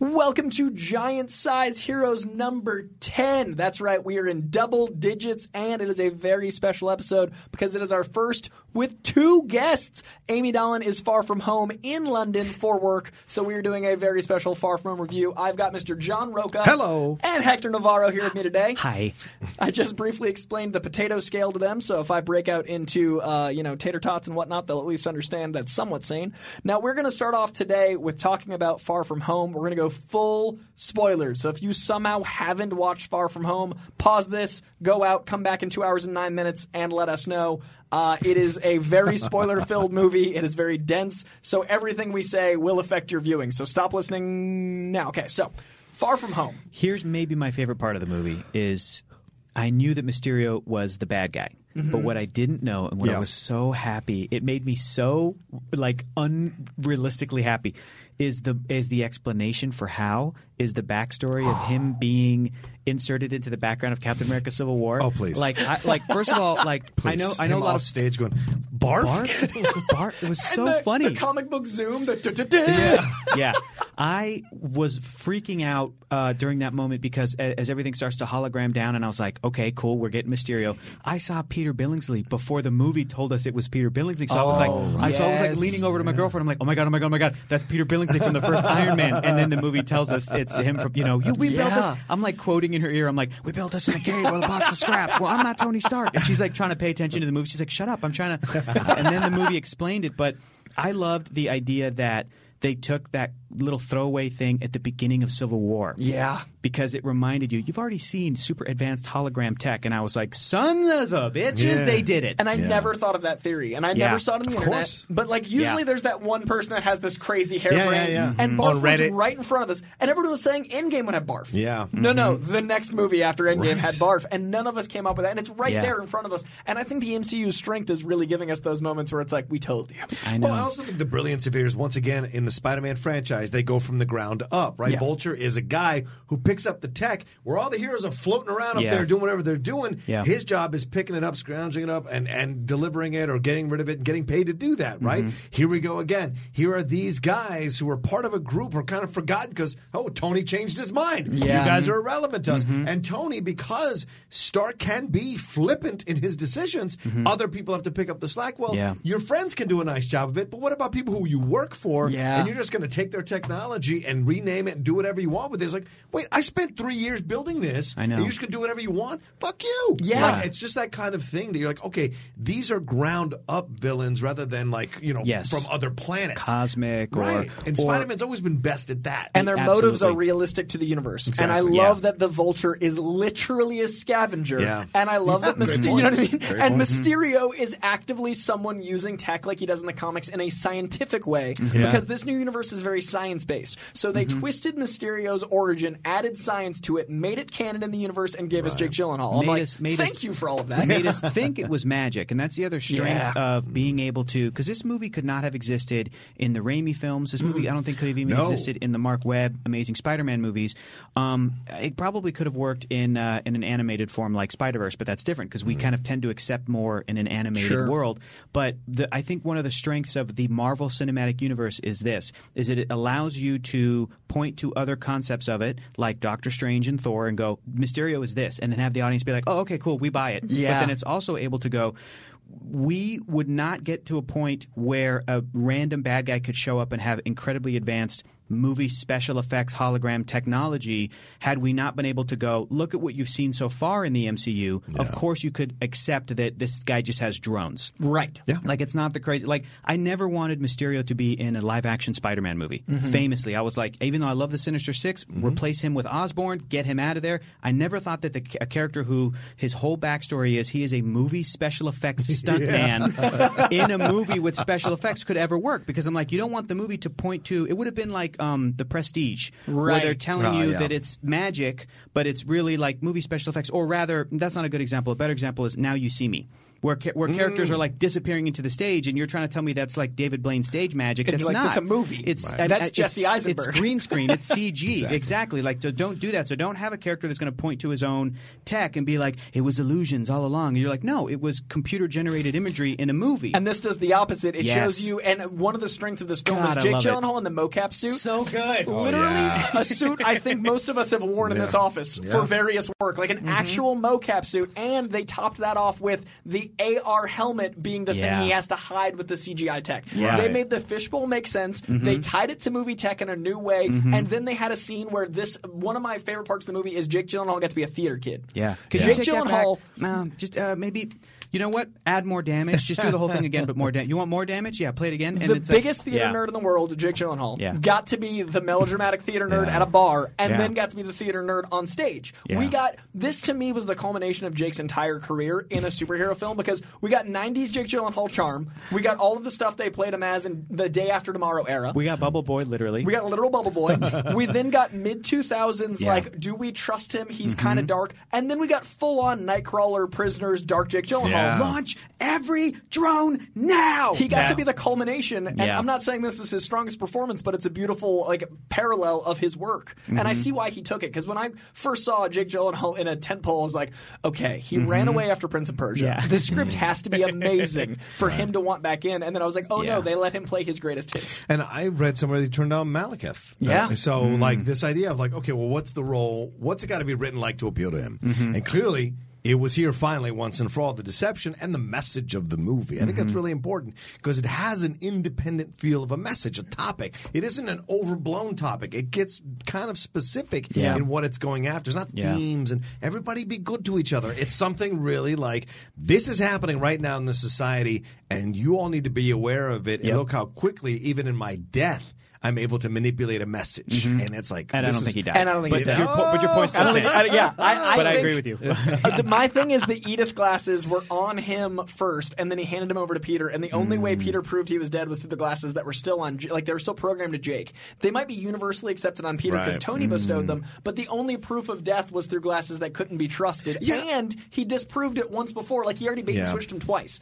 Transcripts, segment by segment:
Welcome to Giant Size Heroes number 10. That's right, we are in double digits, and it is a very special episode because it is our first with two guests. Amy Dallen is far from home in London for work, so we are doing a very special Far From Home review. I've got Mr. John Rocha. Hello. And Hector Navarro here with me today. Hi. I just briefly explained the potato scale to them, so if I break out into, uh, you know, tater tots and whatnot, they'll at least understand that's somewhat sane. Now, we're going to start off today with talking about Far From Home. We're going to go full spoilers. So if you somehow haven't watched Far From Home, pause this, go out, come back in two hours and nine minutes, and let us know. Uh, it is a very spoiler filled movie. It is very dense, so everything we say will affect your viewing. So stop listening now. Okay, so Far From Home. Here's maybe my favorite part of the movie is I knew that Mysterio was the bad guy. But what I didn't know and what I was so happy, it made me so like unrealistically happy is the is the explanation for how is the backstory of him being inserted into the background of Captain America Civil War. Oh, please. Like I, like first of all, like I know I know Him a lot of stage going barf. Barf? Barf? It was so And the, funny. The comic book zoom. The da-da-da. yeah. I was freaking out uh, during that moment because a- as everything starts to hologram down, and I was like, okay, cool, we're getting Mysterio. I saw Peter Billingsley before the movie told us it was Peter Billingsley. So I was like, I, so I was like leaning over to my girlfriend. I'm like, oh my God, oh my God, oh my God, that's Peter Billingsley from the first Iron Man. And then the movie tells us it's him from, you know, you, we built this. I'm like quoting in her ear, I'm like, we built this in a cave with a box of scraps. Well, I'm not Tony Stark. And she's like trying to pay attention to the movie. She's like, shut up, I'm trying to. And then the movie explained it. But I loved the idea that they took that little throwaway thing at the beginning of Civil War. Yeah. Because it reminded you, you've already seen super advanced hologram tech. And I was like, son of the bitches, Yeah. they did it. And I Yeah. never thought of that theory, and I Yeah. never saw it on the Of internet. course. But like usually, Yeah. there's that one person that has this crazy hair yeah, hairbrain, yeah. and Mhm. Barf was right in front of us, and everyone was saying Endgame would have Barf. Yeah. No, no, the next movie after Endgame Right. had Barf, and none of us came up with that, and it's right Yeah. there in front of us. And I think the MCU's strength is really giving us those moments where it's like, we told you. I know. Well, I also think the brilliance of here is once again in the Spider-Man franchise, they go from the ground up, right? Yeah. Vulture is a guy who picks up the tech where all the heroes are floating around up Yeah. there doing whatever they're doing. Yeah. His job is picking it up, scrounging it up, and, and delivering it or getting rid of it and getting paid to do that, right? Mm-hmm. Here we go again. Here are these guys who are part of a group who are kind of forgotten because, oh, Tony changed his mind. You guys are irrelevant to us. Mm-hmm. And Tony, because Stark can be flippant in his decisions, other people have to pick up the slack. Well, Mm-hmm. Yeah. your friends can do a nice job of it, but what about people who you work for Yeah. and you're just going to take their technology and rename it and do whatever you want with it? It's like, wait, I spent three years building this. I know. And you're just going to do whatever you want? Fuck you. Yeah. Like, it's just that kind of thing that you're like, okay, these are ground up villains rather than like, you know, Yes. from other planets. Cosmic or- Right. and Spider Man's always been best at that. And their motives are realistic to the universe. And I love Yeah. that the Vulture is literally a scavenger. Yeah. And I love Yeah, that Mysterio, you know what I mean? Great and point. Mm-hmm. Mysterio is actively someone using tech like he does in the comics in a scientific way because this new universe is very science based. So they twisted Mysterio's origin, added science to it, made it canon in the universe, and gave us Jake Gyllenhaal. I'm like, us- made thank us- you for all of that. made us think it was magic, and that's the other strength Yeah. of being able to. Because this movie could not have existed in the Raimi films. This movie, I don't think, could have even No. existed in the Mark Webb Amazing Spider-Man movies. Um, it probably could have worked in uh, in an animated form like Spider Verse, but that's different because we kind of tend to accept more in an animated Sure. world. But the, I think one of the strengths of the Marvel Cinematic Universe is this: is it allows you to point to other concepts of it, like Doctor Strange and Thor and go, Mysterio is this, and then have the audience be like, oh, okay, cool, we buy it. Yeah. But then it's also able to go, we would not get to a point where a random bad guy could show up and have incredibly advanced movie special effects hologram technology had we not been able to go look at what you've seen so far in the MCU of course you could accept that this guy just has drones right yeah like it's not the crazy like I never wanted Mysterio to be in a live action Spider-Man movie Mhm. famously I was like even though I love the Sinister 6 Mm-hmm. replace him with Osborn get him out of there I never thought that the, a character who his whole backstory is he is a movie special effects stuntman in a movie with special effects could ever work because I'm like, you don't want the movie to point to. It would have been like um, the Prestige, where Right. they're telling Oh, you yeah. that it's magic, but it's really like movie special effects. Or rather, that's not a good example. A better example is Now You See Me. Where, ca- where characters Mm. are like disappearing into the stage, and you're trying to tell me that's like David Blaine stage magic. And That's you're like, not. "It's a movie." It's Right. I- That's I- Jesse it's- Eisenberg. It's green screen. It's CG. Exactly. exactly. Like, so don't do that. So don't have a character that's going to point to his own tech and be like, "It was illusions all along." And you're like, "No, it was computer generated imagery in a movie." And this does the opposite. It Yes. shows you, and one of the strengths of this film God, I was Jake love it. Gyllenhaal in the mocap suit. So good. Literally yeah. a suit I think most of us have worn in this office Yeah. for various work, like an actual mocap suit, and they topped that off with the AR helmet being the Yeah. thing he has to hide with the CGI tech. Yeah. They made the fishbowl make sense. Mm-hmm. They tied it to movie tech in a new way, mm-hmm. and then they had a scene where this one of my favorite parts of the movie is Jake Gyllenhaal got to be a theater kid. Yeah. because Could Jake you take back? Gyllenhaal No, just uh, maybe. You know what? Add more damage. Just do the whole thing again, but more damage. You want more damage? Yeah, play it again. And the it's like- biggest theater yeah. nerd in the world, Jake Gyllenhaal, Yeah. got to be the melodramatic theater nerd Yeah. at a bar, and Yeah. then got to be the theater nerd on stage. Yeah. We got this to me was the culmination of Jake's entire career in a superhero film because we got '90s Jake Gyllenhaal charm, we got all of the stuff they played him as in the Day After Tomorrow era. We got Bubble Boy, literally. We got literal Bubble Boy. we then got mid 2000s, Yeah. Mm-hmm. like, do we trust him? He's kind of dark. And then we got full on Nightcrawler, Prisoners, Dark Jake Gyllenhaal. Yeah. Launch every drone now. He got Yeah. to be the culmination, and Yeah. I'm not saying this is his strongest performance, but it's a beautiful like parallel of his work, and Mm-hmm. I see why he took it. Because when I first saw Jake Gyllenhaal in a tentpole, I was like, okay, he ran away after Prince of Persia. Mm-hmm. Yeah. The script has to be amazing for him to want back in, and then I was like, oh Yeah. no, they let him play his greatest hits. And I read somewhere they turned down Malekith. Yeah. Uh, so Mm. like this idea of like, okay, well, what's the role? What's it got to be written like to appeal to him? Mm-hmm. And clearly. It was here finally, once and for all, the deception and the message of the movie. I think Mm-hmm. that's really important because it has an independent feel of a message, a topic. It isn't an overblown topic. It gets kind of specific Yeah. in what it's going after. It's not Yeah. themes and everybody be good to each other. It's something really like this is happening right now in the society, and you all need to be aware of it. And look how quickly, even in my death, I'm able to manipulate a message. And it's like, Mm-hmm. And I don't is- think he died. And I don't think but he died. your, po- but your point still stands. Yeah, I, I but I agree with you. Uh, the- my thing is the Edith glasses were on him first, and then he handed them over to Peter. And the only way Mm. Peter proved he was dead was through the glasses that were still on, like they were still programmed to Jake. They might be universally accepted on Peter because Right. Tony Mm. bestowed them, but the only proof of death was through glasses that couldn't be trusted. Yeah. And he disproved it once before, like he already bait and Yeah. switched him twice.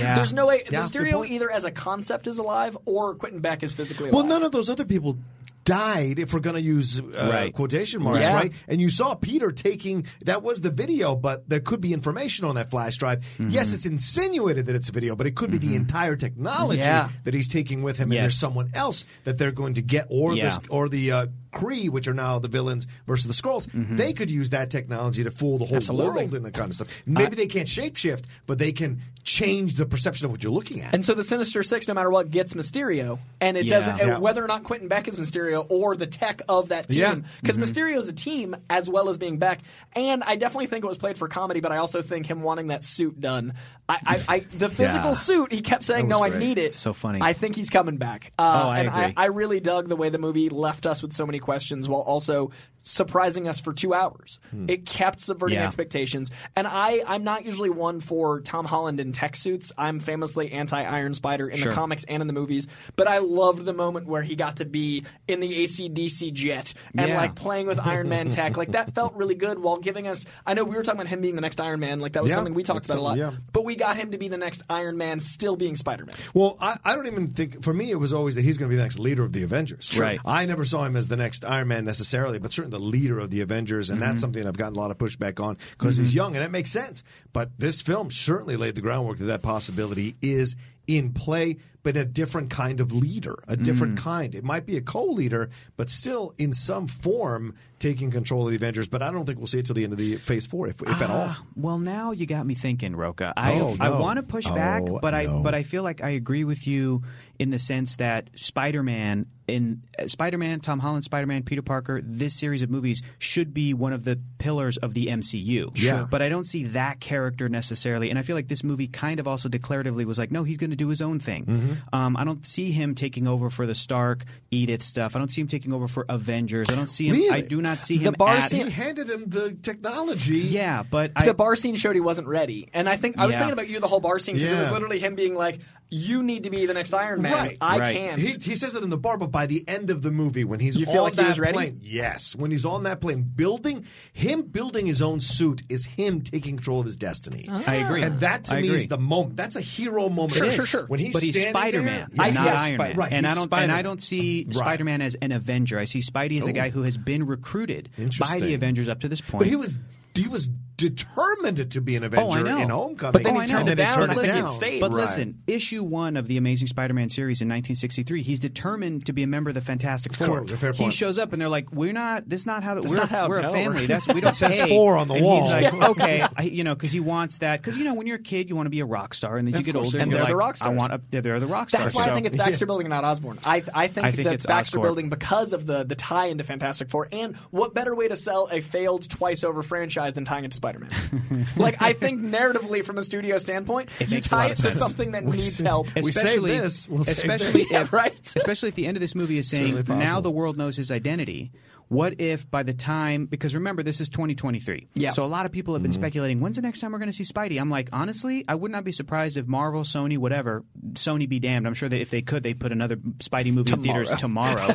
Yeah. There's no way Yeah, good Mysterio either as a concept is alive or Quentin Beck is physically alive. Well, none of those other people died, if we're going to use uh, Right. quotation marks, Yeah. right? And you saw Peter taking that was the video, but there could be information on that flash drive. Mm-hmm. Yes, it's insinuated that it's a video, but it could be the entire technology Yeah. that he's taking with him, and there's someone else that they're going to get, or Yeah. this, or the. Uh, Kree, which are now the villains versus the Skrulls, they could use that technology to fool the whole Absolutely. world and that kind of stuff. Maybe they can't shapeshift, but they can change the perception of what you're looking at. And so the Sinister Six, no matter what, gets Mysterio, and it Yeah. doesn't uh, Yeah. whether or not Quentin Beck is Mysterio or the tech of that Yeah. team, because is a team as well as being Beck. And I definitely think it was played for comedy, but I also think him wanting that suit done. I, I, I the physical Yeah. suit, he kept saying, "No, was I need it." So funny. I think he's coming back. Uh, Oh, I and agree. I, I really dug the way the movie left us with so many questions while also surprising us for two hours. Hmm. It kept subverting Yeah. expectations. And I, I'm not usually one for Tom Holland in tech suits. I'm famously anti Iron Spider in Sure. the comics and in the movies. But I loved the moment where he got to be in the ACDC jet and Yeah. like playing with Iron Man tech. Like that felt really good while giving us. I know we were talking about him being the next Iron Man. Like that was Yeah, something we talked about a lot. But we got him to be the next Iron Man, still being Spider Man. Well, I, I don't even think for me it was always that he's going to be the next leader of the Avengers. Right. I never saw him as the next Iron Man necessarily, but certainly the leader of the Avengers, and that's something I've gotten a lot of pushback on because he's young, and it makes sense. But this film certainly laid the groundwork that that possibility is in play, but a different kind of leader, a different Mm. kind. It might be a co-leader, but still in some form taking control of the Avengers. But I don't think we'll see it till the end of the Phase Four, if, if at all. Ah, Well, now you got me thinking, Rocha. I Oh, I want to push back, Oh, but I but I feel like I agree with you in the sense that Spider-Man in uh, Spider-Man, Tom Holland, Spider-Man, Peter Parker, this series of movies should be one of the pillars of the MCU. Yeah. But I don't see that character necessarily, and I feel like this movie kind of also declaratively was like, no, he's going to do his own thing. Mm-hmm. Um, I don't see him taking over for the Stark Edith stuff. I don't see him taking over for Avengers. I don't see him. I do not see him. The him. bar at, scene- He handed him the technology. Yeah, but I, the bar scene showed he wasn't ready, and I think I was Yeah. thinking about you the whole bar scene because it was literally him being like, "You need to be the next Iron Man. Right. I Right. can't." He, he says it in the bar, but by the end of the movie, when he's You feel on like he that was ready? plane, yes, when he's on that plane, building him building his own suit is him taking control of his destiny. I agree. Ah. and that to I me agree. is the moment. That's a hero moment. Sure, sure, sure. When he's but he's Spider Man, there, not yes, Iron Spi- Man. Right, and he's I don't and Spider-Man. I don't see Right. Spider Man as an Avenger. I see Spidey as a guy oh. who has been recruited by the Avengers up to this point. But he was he was determined to be an Avenger Oh, I know. in Homecoming. But then Oh, he turned it down, turned and it I down. it stayed. But Right. listen, issue one of the Amazing Spider-Man series in 1963, he's determined to be a member of the Fantastic Four. Cool, fair he shows up, and they're like, "We're not. This is not how. That's we're not how- we're no, a family. we're- That's we don't says pay." four on the and wall. He's like, "Okay, I, you know, because he wants that. Because you know, when you're a kid, you want to be a rock star, and as you get older, And you're they're the like, rock I stars. want. A, they're, they're the rock stars. That's why So- I think it's Baxter Building, not Osborne. I, I think I think that it's Baxter Oscorp. Building because of the the tie into Fantastic Four. And what better way to sell a failed twice over franchise than tying it to Spider Man? like I think narratively, from a studio standpoint, you makes a tie it to sense. something that needs help. We save especially this, we'll save especially this. Yeah, if right. especially if the end of this movie is saying now the world knows his identity. What if by the time because remember this is 2023. Yeah. So a lot of people have been mm-hmm. speculating when's the next time we're going to see Spidey. I'm like honestly, I would not be surprised if Marvel, Sony, whatever, Sony be damned. I'm sure that if they could, they put another Spidey movie in theaters tomorrow.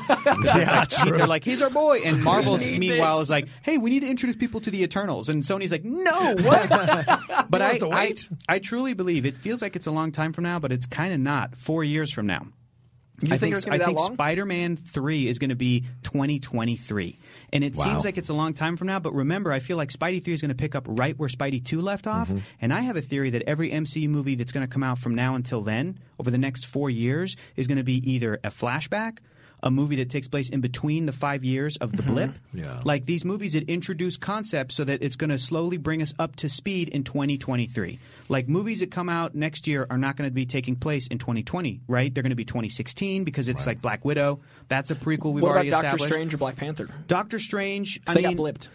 Yeah, It's like, They're like he's our boy, and Marvel's meanwhile this. is like, hey, we need to introduce people to the Eternals, and Sony's like, no, what? but I, wants to I. I truly believe it feels like it's a long time from now, but it's kind of not. Four years from now. You I think gonna I think? Spider-Man 3 is going to be 2023. And it Wow. seems like it's a long time from now, but remember, I feel like Spidey 3 is going to pick up right where Spidey 2 left off. Mm-hmm. And I have a theory that every MCU movie that's going to come out from now until then, over the next 4 years, is going to be either a flashback, a movie that takes place in between the 5 years of the mm-hmm. blip. Yeah. Like these movies that introduce concepts so that it's going to slowly bring us up to speed in 2023. Like movies that come out next year are not going to be taking place in 2020, right? They're going to be 2016 because it's like Black Widow. That's a prequel we've what about already Doctor established. Strange or Black Panther? Doctor Strange, I They mean, got blipped.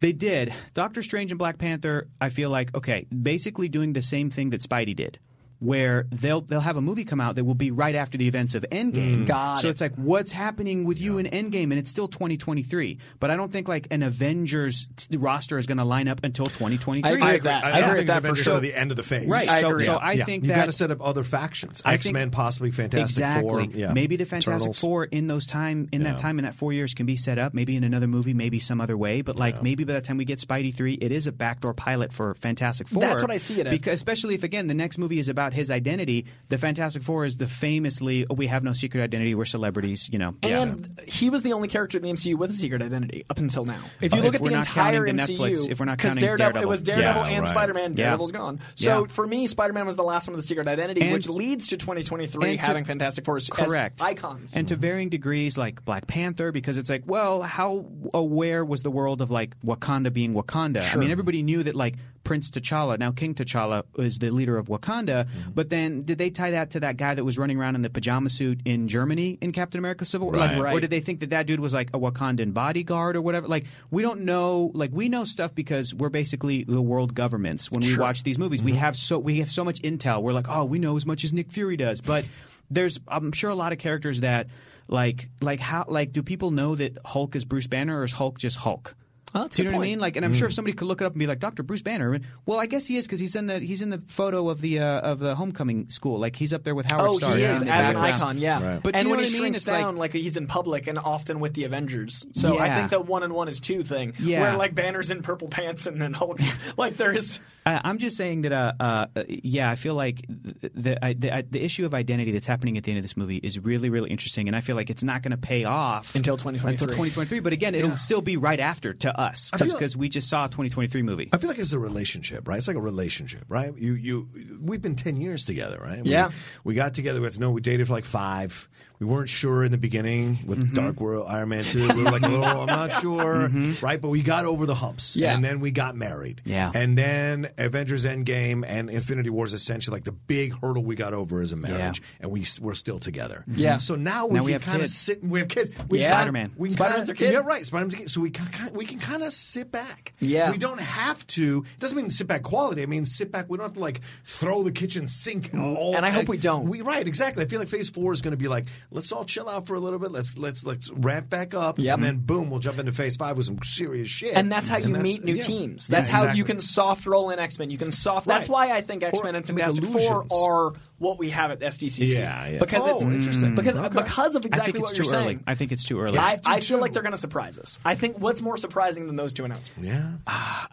they did. Doctor Strange and Black Panther, I feel like, okay, basically doing the same thing that Spidey did. Where they'll they'll have a movie come out that will be right after the events of Endgame. Mm. Got so it. it's like what's happening with you in Endgame, and it's still 2023. But I don't think like an Avengers t- roster is going to line up until 2023. I agree I with agree. that. I, I don't agree think with that for Avengers sure. the end of the phase. Right. I so, agree. so I Yeah. think you've got to set up other factions. X Men, possibly Fantastic exactly. Four. Yeah. Maybe the Fantastic Eternals. Four in those time in Yeah. that time in that four years can be set up. Maybe in another movie, maybe some other way. But like maybe by the time we get Spidey three, it is a backdoor pilot for Fantastic Four. That's what I see it as. Because especially if again the next movie is about his identity, the Fantastic Four is the famously oh, we have no secret identity, we're celebrities. You know. And he was the only character in the MCU with a secret identity up until now. If you Uh, look if at the entire the MCU, Netflix- if we're not counting Daredevil, it Daredevil. was Daredevil Yeah, and right. Spider-Man. Yeah. Daredevil's gone. So Yeah. for me, Spider-Man was the last one with a secret identity, And- which leads to 2023 and to- having Fantastic Four as Correct. icons. And to varying degrees, like Black Panther, because it's like, well, how aware was the world of like Wakanda being Wakanda? I mean, everybody knew that like Prince T'Challa, now King T'Challa, is the leader of Wakanda. Mm-hmm. But then did they tie that to that guy that was running around in the pajama suit in Germany in Captain America Civil War? Like, Right. Or did they think that that dude was like a Wakandan bodyguard or whatever? Like, we don't know. Like, we know stuff because we're basically the world governments when we watch these movies. We mm-hmm. have so we have so much intel. We're like, oh, we know as much as Nick Fury does. But there's, I'm sure, a lot of characters that like like how like do people know that Hulk is Bruce Banner or is Hulk just Hulk? Oh, that's Do you good know what I mean? Like, and I'm sure if somebody could look it up and be like, Doctor Bruce Banner. Well, I guess he is because he's in the he's in the photo of the uh, of the homecoming school. Like he's up there with Howard Oh, Stark. he is the as an icon, yeah. But and when what he I mean? shrinks It's like- down, like, he's in public and often with the Avengers. So I think the one and one is two thing, Yeah. where like Banner's in purple pants and then Hulk, like there is. Uh, I'm just saying that, uh, uh, yeah, I feel like the the, the the issue of identity that's happening at the end of this movie is really, really interesting, and I feel like it's not going to pay off Until 2023. Until 2023, but again, it'll still be right after to us I feel like- because we just saw a 2023 movie. I feel like it's a relationship, right? It's like a relationship, right? You, you, we've been ten years together, right? We- Yeah. We, got together. We had to know we dated for like five. We weren't sure in the beginning with Mm-hmm. Dark World, Iron Man Two. We were like, oh, I'm not sure, right? But we got over the humps, Yeah. and then we got married, Yeah. And then Avengers Endgame and Infinity War is essentially like the big hurdle we got over as a marriage, and we we're still together. Yeah. So now we Now can kind of sit. We have kids. We Yeah. Spider-Man. We can Spider-Man's kinda, kid. Yeah, right. Spider-Man's kid. So we can, we can kind of sit back. Yeah. We don't have to. it Doesn't mean sit back quality. I mean sit back. We don't have to like throw the kitchen sink. All, And I hope we don't. We right exactly. I feel like Phase Four is going to be like let's all chill out for a little bit. Let's let's let's ramp back up. Yep. And then boom, we'll jump into Phase Five with some serious shit. And that's how you that's- meet new yeah. teams. Yeah, That's how you can soft roll in X Men. You can soft. That's why I think X Men and Fantastic Four are what we have at SDCC. Yeah, yeah. Because Oh, it's interesting. Because Okay. because of exactly what you're too saying. I think it's too early. I, I do feel like they're going to surprise us. I think what's more surprising than those two announcements? Yeah.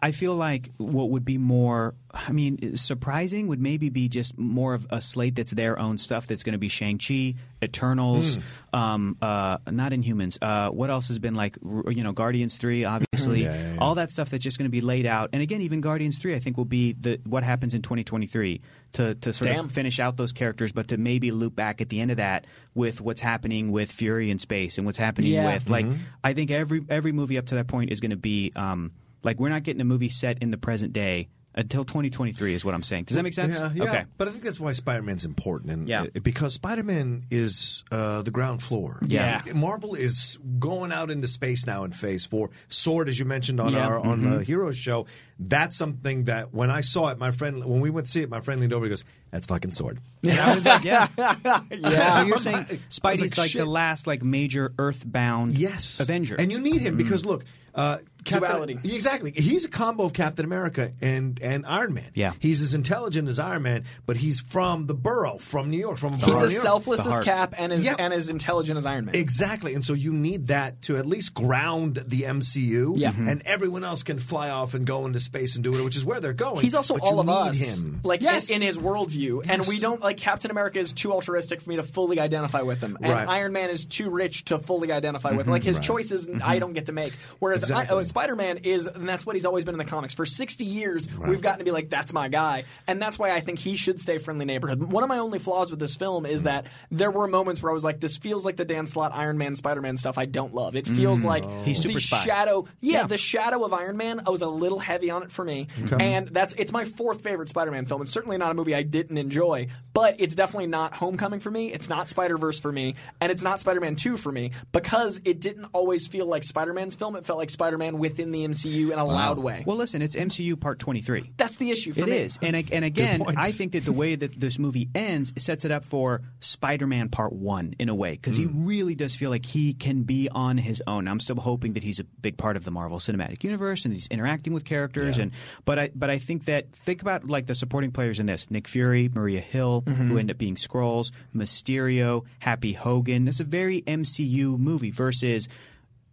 I feel like what would be more, I mean, surprising would maybe be just more of a slate that's their own stuff that's going to be Shang-Chi, Eternals, Hmm. um, uh, not Inhumans. Uh, what else has been like, you know, Guardians 3, obviously. Yeah, yeah, yeah. All that stuff that's just going to be laid out. And again, even Guardians 3, I think, will be the what happens in 2023 to, to sort Damn. of finish out those characters, but to maybe loop back at the end of that with what's happening with Fury in space and what's happening Yeah. with, like, Mm-hmm. I think every every movie up to that point is going to be um, like we're not getting a movie set in the present day until 2023 is what I'm saying. Does that make sense? Yeah, yeah. Okay. But I think that's why Spider-Man's important, and Yeah. uh, because Spider-Man is uh, the ground floor. Yeah. Marvel is going out into space now in Phase Four. Sword, as you mentioned on Yeah. our on the Heroes show, that's something that when I saw it, my friend, when we went to see it, my friend leaned over, he goes, "That's fucking Sword." And I was like, yeah. Yeah. So you're saying I was Spidey's like, like, the last like major Earthbound Yes, Avenger. and you need him because look, uh, Captain, Duality. Exactly, he's a combo of Captain America and and Iron Man. Yeah. he's as intelligent as Iron Man, but he's from the borough, from New York, from He's borough, He's as selfless as. Cap and as Yeah. and as intelligent as Iron Man. Exactly, and so you need that to at least ground the MCU. Yeah. and everyone else can fly off and go into space and do it, which is where they're going. He's also but all you of need us, Him. like yes. in, in his worldview, and we don't like Captain America is too altruistic for me to fully identify with him, and Right. Iron Man is too rich to fully identify with. him. Like his Right. choices, I don't get to make. Whereas I, Exactly. uh, Spider Man is, and that's what he's always been in the comics for sixty years. We've gotten to be like, that's my guy, and that's why I think he should stay friendly neighborhood. One of my only flaws with this film is mm. that there were moments where I was like, this feels like the Dan Slott Iron Man Spider Man stuff I don't love. It feels mm. like oh. He's the super spy. shadow, yeah, Yeah. the shadow of Iron Man. I was a little heavy on it for me, and that's it's my fourth favorite Spider-Man film. It's certainly not a movie I didn't enjoy, but it's definitely not Homecoming for me. It's not Spider Verse for me, and it's not Spider-Man Two for me because it didn't always feel like Spider-Man's film. It felt like Spider-Man within the MCU in a loud way. well, listen, it's MCU Part 23. that's the issue for It me. is, and and again. I think that the way that this movie ends sets it up for Spider-Man Part One in a way, because he hmm. really does feel like he can be on his own. I'm still hoping that he's a big part of the Marvel Cinematic Universe and he's interacting with characters. And but I but I think that think about like the supporting players in this: Nick Fury, Maria Hill, mm-hmm. who end up being Skrulls, Mysterio, Happy Hogan. It's a very MCU movie versus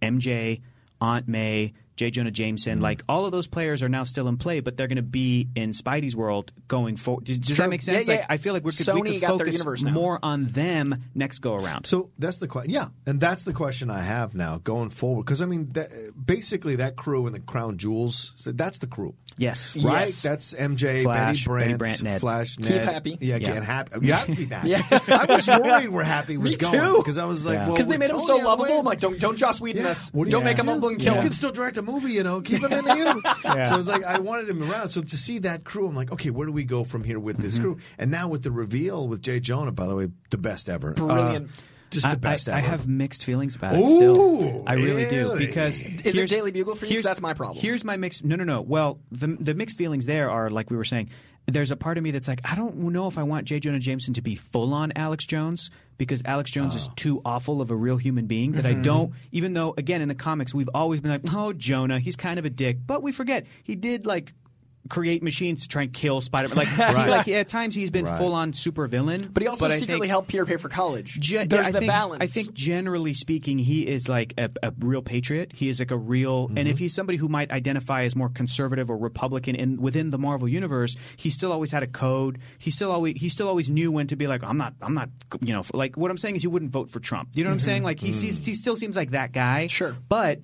MJ, Aunt May, J. Jonah Jameson, mm-hmm. like all of those players are now still in play, but they're going to be in Spidey's world going forward. Does, does that make sense? Yeah, yeah. Like I feel like we could, Sony we could got their focus universe more on them next go around. So that's the question. Yeah, and that's the question I have now going forward. Because I mean, that, basically, that crew in the Crown Jewels, so that's the crew. yes, Right, Yes. that's MJ, Flash, Betty Betty Brant, Brant, Ned. Flash, Keep Ned. happy. Yeah, Yeah. get happy. You have to be happy. I was worried where happy was Me going too. because I was like, Yeah. well, Because they with made him so lovable. I'm like, don't don't Joss Whedon Yeah. this. What do Don't you make him do? humble and You kill him. can still direct a movie, you know. Keep him in the universe. So I was like, I wanted him around. So to see that crew, I'm like, okay, where do we go from here with Mm-hmm. this crew? And now with the reveal with J. Jonah, by the way, the best ever. Brilliant. Uh, just I, the best I, ever. I have mixed feelings about it. Ooh, still, I really, do because Is here's- it Daily Bugle for you? 'Cause here's- That's my problem. Here's my mixed. No, no, no. Well, the the mixed feelings there are like we were saying. There's a part of me that's like I don't know if I want J. Jonah Jameson to be full on Alex Jones because Alex Jones Oh. is too awful of a real human being that Mm-hmm. I don't. Even though again in the comics we've always been like, oh Jonah, he's kind of a dick, but we forget he did like create machines to try and kill Spider-Man. Like, Right. like at times he's been Right. full on super villain, But he also I secretly think- helped Peter pay for college. Gen- There's I the think, balance. I think generally speaking, he is like a, a real patriot. He is like a real, and if he's somebody who might identify as more conservative or Republican in within the Marvel universe, he still always had a code. He still always he still always knew when to be like, I'm not, I'm not, you know, like what I'm saying is he wouldn't vote for Trump. You know what I'm Mhm. saying? Like he sees, he still seems like that guy. Sure, but.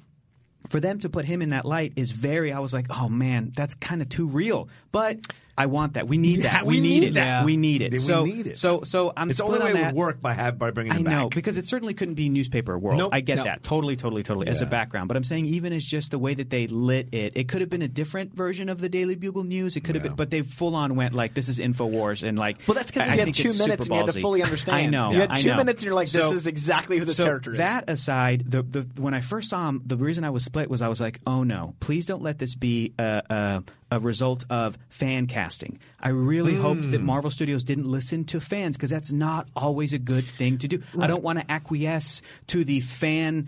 For them to put him in that light is very. I was like, oh man, that's kind of too real. But I want that. We need Yeah, that. we need, need it. that. We need it. We so, need it. So, so I'm. It's the only way it would work by have by bringing it back. I him know back. because it certainly couldn't be newspaper world. Nope. I get No. that totally, totally, totally as a background. But I'm saying even as just the way that they lit it, it could have been a different version of the Daily Bugle News. It could have been, but they full on went like this is Infowars and like. Well, that's because I- I you had two minutes and you had to fully understand. I know. You had two minutes and you're like, this So- is exactly who this so character is. That aside, the, the when I first saw him, the reason I was split was I was like, oh no, please don't let this be a, a, a result of fan casting. I really hoped that Hmm. Marvel Studios didn't listen to fans because that's not always a good thing to do. I don't want to acquiesce to the fan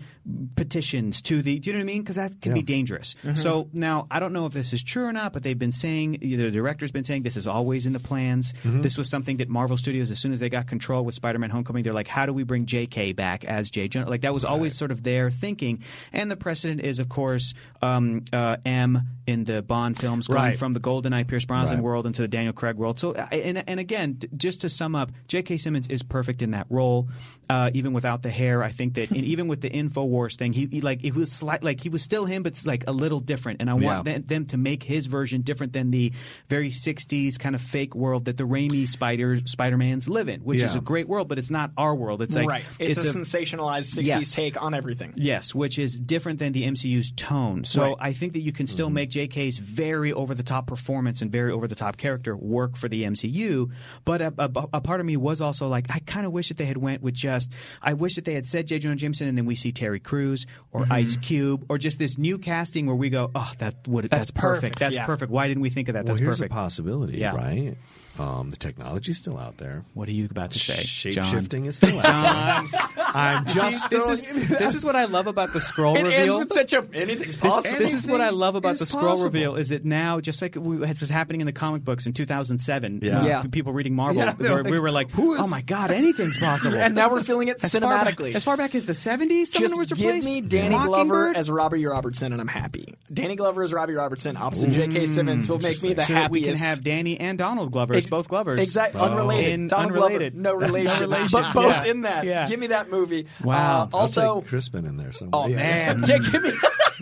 petitions, to the, do you know what I mean? Because that can be Yeah. dangerous. Mhm. So now I don't know if this is true or not, but they've been saying, the director's been saying this is always in the plans. Mhm. This was something that Marvel Studios, as soon as they got control with Spider-Man: Homecoming, they're like, how do we bring J.K. back as J. Jonah? Like that was always sort of their thinking. And the precedent is, of course, um, uh, M in the Bond films going Right. from the GoldenEye Pierce Brosnan Right. world into the Daniel Craig world. So, and, and again, just to sum up, J.K. Simmons is perfect in that role, uh, even without the hair. I think that, and even with the Infowars thing, he, he like it was slight, like he was still him, but it's like a little different. And I want Yeah. them, them to make his version different than the very '60s kind of fake world that the Raimi Spider Spider-Mans live in, which is a great world, but it's not our world. It's like right. It's, a, sensationalized 60s Yes. take on everything. Yes, which is different than the MCU's tone. So Right. I think that you can still make JK's very over the top performance and very over the top character work for the MCU. But a, a, a part of me was also like, I kind of wish that they had went with just. I wish that they had said J. Jonah Jameson and then we see Terry Crews or Mm-hmm. Mhm. Ice Cube or just this new casting where we go, oh, that would That's that's, perfect. perfect, That's yeah. perfect. Why didn't we think of that? Well, That's here's perfect. a possibility, Yeah. right? Um, the technology's still out there. What are you about to say? Shape shifting is still out there. I'm See, just this is this is what I love about the Skrull It reveal. ends with such a anything's This, possible. this is what I love about the Skrull possible. reveal is that now, just like it was happening in the comic books in 2007, Yeah. Yeah. people reading Marvel, Yeah, they're where we were like, who is- oh my god, anything's possible. and now we're feeling it as far, back, cinematically. as far back as the 70s, someone Just was give me Danny Glover Mockingbird? as Robbie Robertson, and I'm happy. Danny Glover as Robbie Robertson, opposite J.K. Simmons, will make me the so happiest. we can have Danny and Donald Glover as Ex- both Glovers. Exactly, Oh. unrelated. In Donald unrelated. Glover, no relation, No relation. but both Yeah. in that. Yeah. Give me that movie. Wow. Uh, also, I'll take Crispin in there somewhere. oh Yeah. man, yeah, give me.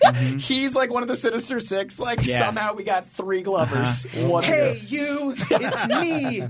Mm-hmm. He's like one of the Sinister Six. Like Yeah. somehow we got three uh-huh. Glovers. Uh-huh. Hey, you! It's me!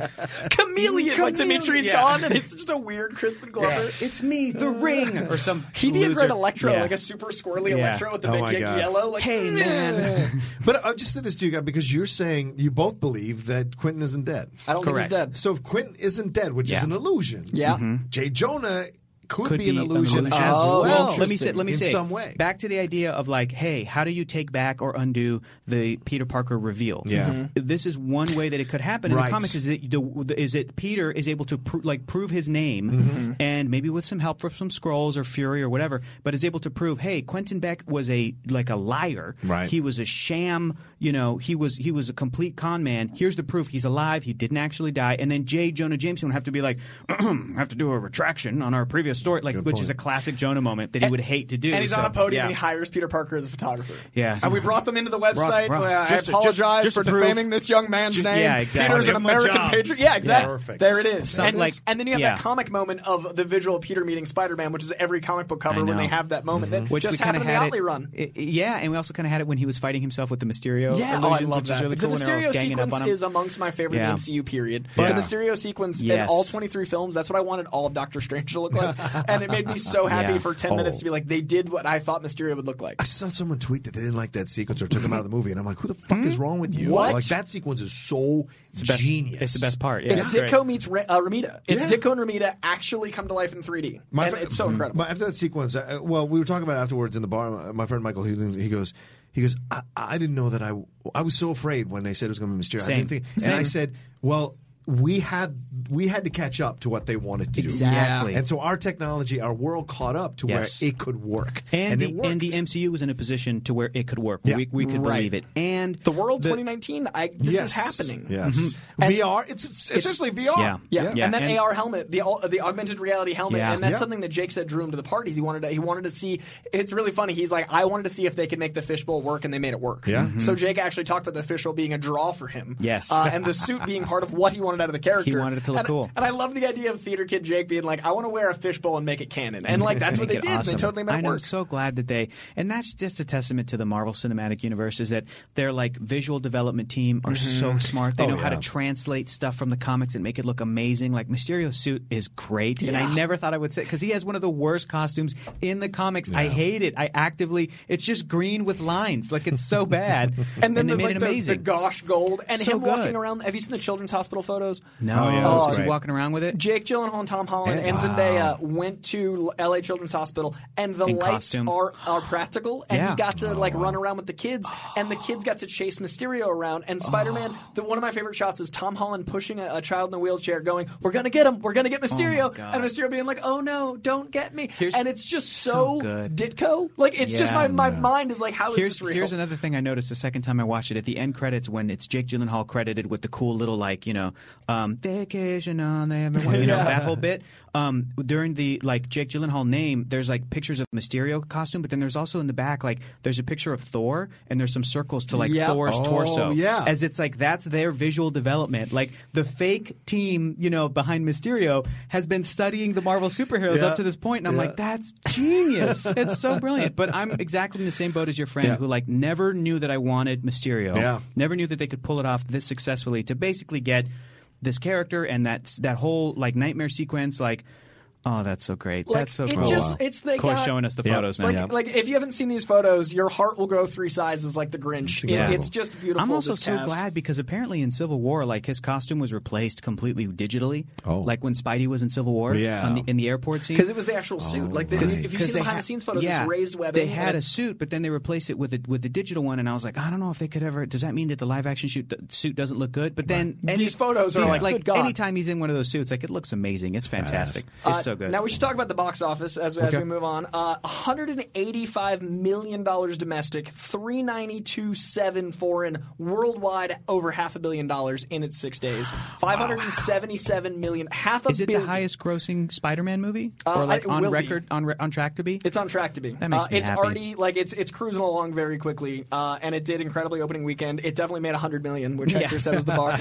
chameleon. Like Chameleon. Dimitri's Yeah. gone, and it's just a weird Crispin Glover. It's me, the uh, ring! Or some He'd be a loser. Electro, Yeah. like a super squirrely Yeah. Electro with the Oh big my gig God. yellow. Like, Hey, man. But I just said this to you guys because you're saying you both believe that Quentin isn't dead. I don't Correct. think he's dead. So if Quentin isn't dead, which is an illusion, Yeah. Mm-hmm. J. Jonah could, could be, an illusion, as Oh, well. let me say, let me in say, some way. back to the idea of like, hey, how do you take back or undo the Peter Parker reveal? Yeah. Mm-hmm. Mhm. this is one way that it could happen in the comics. Is that the, is that Peter is able to like prove his name, Mm-hmm. and maybe with some help from some Skrulls or Fury or whatever, but is able to prove, hey, Quentin Beck was a like a liar. Right. He was a sham. You know, he was he was a complete con man. Here's the proof. He's alive. He didn't actually die. And then J. Jonah Jameson would have to be like, have to do a retraction on our previous story, like Good which point. is a classic Jonah moment that he would hate to do. And he's So, on a podium yeah. and he hires Peter Parker as a photographer. Yeah. And we brought them into the website. brought- Well, just I to- apologize just- just for to defaming this young man's Just- name. yeah, exactly. Peter's an Give him a American patriot. Yeah, exactly. Yeah. There it is. Some, and, like- and then you have yeah. that comic moment of the visual Peter meeting Spider-Man, which is every comic book cover when they have that moment. That mm-hmm. Which just we kind happened of in the had Ottley it, run. Yeah, and we also kind of had it when he was fighting himself with the Mysterio. Yeah, oh, I love which that. Is really the cool when they're all Mysterio up sequence is amongst my favorite Yeah. in the MCU period. Yeah. The Mysterio sequence in all 23 films, that's what I wanted all of Doctor Strange to look like. and it made me so happy Yeah. for 10 Oh. minutes to be like, they did what I thought Mysterio would look like. I saw someone tweet that they didn't like that sequence or took him out of the movie, and I'm like, "Who the fuck is wrong with you?" What? Like that sequence is so the best- genius. It's the best part. Yeah, It's it's great. Ditko meets Ra- uh, Romita. It's Yeah. Ditko and Romita actually come to life in 3D. My and fri- it's so incredible. My, after that sequence, uh, well, we were talking about it afterwards in the bar. My friend Michael, he, he goes, he goes, I, I didn't know that I, I was so afraid when they said it was going to be Mysterio. I Same. didn't think, and I said, well, we had we had to catch up to what they wanted to Exactly. do. And so our technology, our world caught up to Yes. where it could work. And, it the, worked. and the MCU was in a position to where it could work. Yeah. We, we could Right. believe it. And The world the- 2019, I, this yes. is happening. Yes. Mhm. VR. It's, it's essentially VR. Yeah. Yeah. Yeah. and then And- AR helmet, the au- the augmented reality helmet, Yeah. and that's Yeah. something that Jake said drew him to the parties. He wanted to he wanted to see. It's really funny. He's like, I wanted to see if they could make the fishbowl work, and they made it work. Yeah. Mm-hmm. So Jake actually talked about the fishbowl being a draw for him. Yes. uh, and the suit being part of what he wanted out of the character. He wanted it to look and, cool. And I love the idea of theater kid Jake being like, I want to wear a fishbowl and make it canon, and like that's what they did. awesome. They totally made I it know. work. I'm so glad that they, and that's just a testament to the Marvel Cinematic Universe. Is that their like visual development team are mm-hmm. so smart. They Oh, know how to translate stuff from the comics and make it look amazing. Like Mysterio's suit is great, and I never thought I would say because he has one of the worst costumes in the comics. I hate it. I actively, it's just green with lines. Like it's so bad, and then they the, made like it amazing. the gosh gold and So him walking good. around. Have you seen the Children's Hospital photos? no, Oh, yeah, oh, that was is he walking around with it? Jake Gyllenhaal and Tom Holland and, And- Zendaya went to L.A. Children's Hospital, and the In lights costume. are are practical, and Yeah. he got to like run oh. around with the kids, and the kids got to chase Mysterio around. And Spider-Man, oh. the, one of my favorite shots is Tom Holland pushing a, a child in a wheelchair, going, "We're gonna get him, we're gonna get Mysterio," Oh and Mysterio being like, "Oh no, don't get me!" Here's- and it's just so so, good. Ditko. Like it's just my Yeah. my mind is like, how is Here's this real? here's another thing I noticed the second time I watched it. At the end credits, when it's Jake Gyllenhaal credited with the cool little like you know um, vacation on the you know that whole bit. Um, during the like Jake Gyllenhaal name, there's like pictures of Mysterio costume, but then there's also in the back like there's a picture of Thor, and there's some circles to like Yep. Thor's Oh, torso. yeah. as it's like that's their visual development. Like the fake team, you know, behind Mysterio has been studying the Marvel superheroes Yeah. up to this point, and I'm Yeah. like, that's genius. it's so brilliant. But I'm exactly in the same boat as your friend Yeah. who like never knew that I wanted Mysterio. Yeah. Never knew that they could pull it off this successfully to basically get this character and that that whole like nightmare sequence like Oh, that's so great. Like, that's so it cool. just- it's they Coy's got- showing us the Yeah. photos now. like, like if you haven't seen these photos, your heart will grow three sizes like the Grinch. It- Yeah. it's just beautiful. I'm also so cast. glad because apparently in Civil War, like his costume was replaced completely digitally. Oh. like when Spidey was in Civil War, Yeah. on the, in the airport scene. because it was the actual suit. Like the, if you see the behind ha- the scenes photos, yeah, it's raised webbing. They had a suit, but then they replaced it with a, with the digital one, and I was like, I don't know if they could ever. Does that mean that the live action shoot, suit doesn't look good? But then These photos are yeah, like, like good God. anytime he's in one of those suits, like it looks amazing. It's fantastic. It's Uh, so good. Now we should talk about the box office as, as we move on. Uh, 185 million dollars domestic, 392.7 foreign, worldwide over half a billion dollars in its six days. 577 million, half a is it billion. the highest grossing Spider-Man movie, Uh, or like on be. record on re- on track to be? It's on track to be. That makes uh, me it's happy. already like it's it's cruising along very quickly, uh, and it did incredibly opening weekend. It definitely made 100 million, which Hector said was the bar.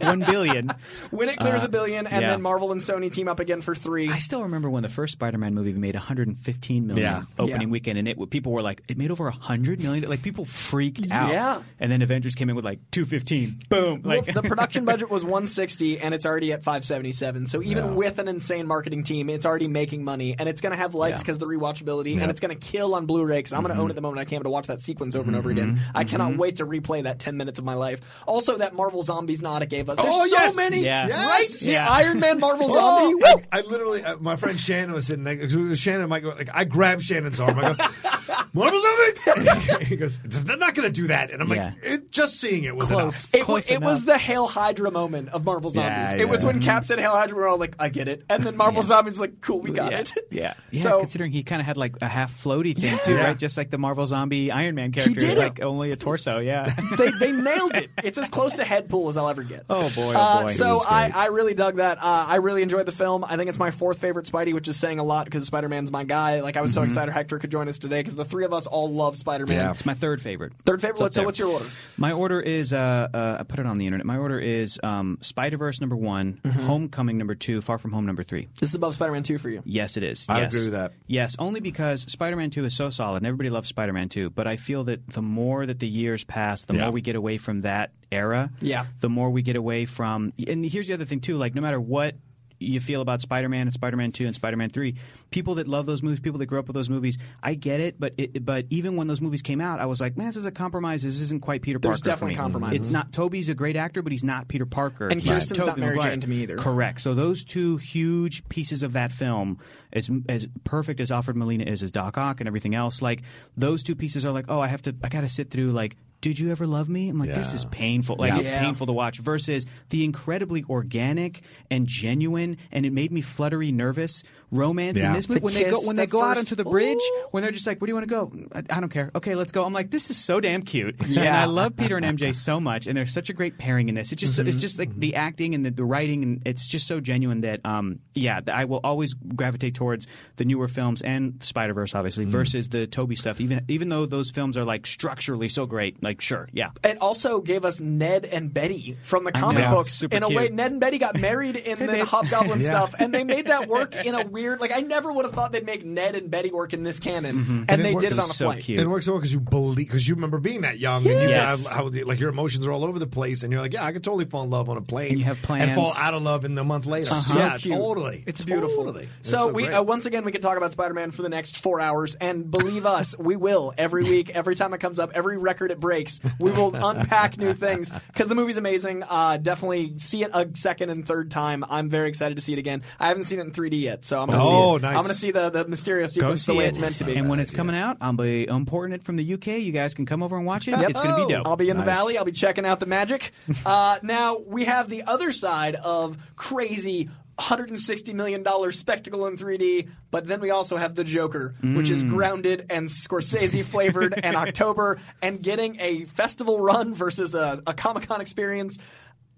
One billion. when it clears Uh, a billion, and yeah. then Marvel and Sony team up again for three. I still remember when the first Spider-Man movie made 115 million Yeah. opening Yeah. weekend, and it people were like, it made over 100 million. Like people freaked out. Yeah. And then Avengers came in with like 215. Boom. Well, the production budget was 160 and it's already at 577. So even Yeah. with an insane marketing team, it's already making money and it's going to have legs because of the rewatchability Yeah. and it's going to kill on Blu-ray because I'm going to own mm-hmm. it the moment I can to watch that sequence over and over mm-hmm. again. I mm-hmm. cannot wait to replay that 10 minutes of my life. Also, that Marvel Zombies Nada gave us. There's Oh, so yes! many, Yeah. Yes! right? Yeah. Iron Man Marvel Oh, Zombie. I, Woo! I literally, uh, my friend Shannon was sitting next. was Shannon, Mike, like I grabbed Shannon's arm. I go, Marvel Zombies. he goes, "I'm not going to do that." And I'm Yeah. like, it, just seeing it was Close. enough. It, Close it was enough. the Hail Hydra moment of Marvel Zombies. Yeah, it was yeah. when Cap said Hail Hydra, We're all like, I get it. And then Marvel Zombies was like, cool, we got it. Yeah. Yeah. So- considering he kind of had like a half floaty thing too, right? Just like the Marvel Zombie Iron Man character, did is it. like only a torso. Yeah. they, they nailed it. It's as close to head pull as I'll ever get. Oh, boy, oh, Uh, boy. so was I, great. I really dug that. Uh, I really enjoyed the film. I think it's my fourth favorite Spidey, which is saying a lot because Spider Man's my guy. Like I was so excited Hector could join us today because the three of us all love Spider Man. Yeah. It's my third favorite. Third favorite. What- so what's your order? My order is uh, uh, I put it on the internet. My order is um, Spider Verse number one, Mm-hmm. Homecoming number two, Far From Home number three. This is above Spider Man Two for you. Yes, it is. I yes. agree with that. Yes, only because Spider-Man 2 is so solid, and everybody loves Spider-Man 2. But I feel that the more that the years pass, the Yeah. more we get away from that era. Yeah. The more we get away from. And here's the other thing too. Like no matter what you feel about Spider-Man and Spider-Man 2 and Spider-Man 3, people that love those movies, people that grew up with those movies, I get it. But it, but even when those movies came out, I was like, man, this is a compromise. This isn't quite Peter There's Parker. definitely for me. compromises. It's not. Tobey's a great actor, but he's not Peter Parker. And He's Kirsten's not Mary. Jane to me either. Correct. So those two huge pieces of that film, as as perfect as Alfred Molina is as Doc Ock and everything else, like those two pieces are like, oh, I have to, I got to sit through like did you ever love me? I'm like, this is painful. Like Yeah. it's Yeah. painful to watch. Versus the incredibly organic and genuine, and it made me fluttery, nervous romance Yeah. in this movie. The when they go kiss, when they the go out onto the bridge, Ooh. when they're just like, "Where do you want to go?" I, I don't care. Okay, let's go. I'm like, this is so damn cute. Yeah. and I love Peter and MJ so much, and they're such a great pairing in this. It's just Mm-hmm. it's just like the acting and the, the writing, and it's just so genuine that um yeah, I will always gravitate towards the newer films and Spider Verse obviously Mm. versus the Tobey stuff. Even even though those films are like structurally so great, like sure, yeah. It also gave us Ned and Betty from the comic know. books. Super in a cute. way, Ned and Betty got married in the. Hobgoblin Yeah. stuff, and they made that work in a weird. Like I never would have thought they'd make Ned and Betty work in this canon, and, And they works did it on a so flight. cute. It works so well because you believe because you remember being that young and you Yes. have how like your emotions are all over the place and you're like yeah I could totally fall in love on a plane And you have plans, and fall out of love in the month later So yeah cute. totally It's beautiful. Totally. It's So, we uh, once again we can talk about Spider-Man for the next four hours, and believe us, we will every week, every time it comes up, every record it breaks, we will unpack new things because the movie's amazing. Uh, definitely see it a second and third time. I'm very excited to see it again. I haven't seen it in 3D yet, so I'm gonna Oh, see it. nice. I'm gonna see the the Mysterio sequence the way it. it's meant to be. And when it's coming out, I'll be importing it from the UK. You guys can come over and watch it. Yep. It's going to be dope. I'll be in the valley. I'll be checking out the magic. Uh, now we have the other side of crazy. $160 million spectacle in 3D, but then we also have The Joker, which Mm. is grounded and Scorsese flavored and October and getting a festival run versus a, a Comic Con experience.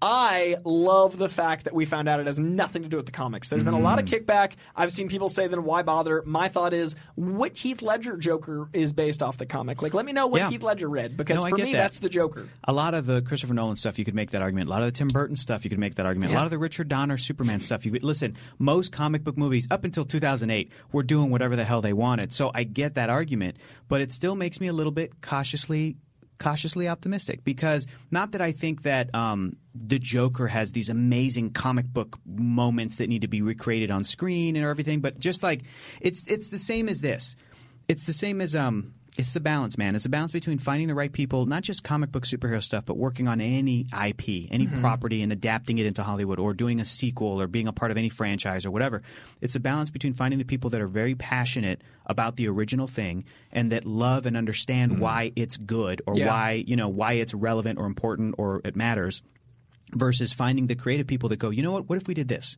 I love the fact that we found out it has nothing to do with the comics. There's been a lot of Mm. kickback. I've seen people say, then why bother? My thought is, what Heath Ledger Joker is based off the comic. Like, let me know what Yeah. Heath Ledger read, because No, I for get me, that. that's the Joker. A lot of the Christopher Nolan stuff, you could make that argument. A lot of the Tim Burton stuff, you could make that argument. A lot of the Richard Donner Superman stuff, you could listen. Most comic book movies up until 2008 were doing whatever the hell they wanted. So I get that argument, but it still makes me a little bit cautiously cautiously optimistic because not that I think that um, the Joker has these amazing comic book moments that need to be recreated on screen and everything, but just like it's it's the same as this. It's the same as um it's the balance, man. It's the balance between finding the right people, not just comic book superhero stuff, but working on any IP, any mm-hmm. property and adapting it into Hollywood or doing a sequel or being a part of any franchise or whatever. It's a balance between finding the people that are very passionate about the original thing and that love and understand mm-hmm. why it's good or Yeah. why, you know, why it's relevant or important or it matters versus finding the creative people that go, you know what? What if we did this?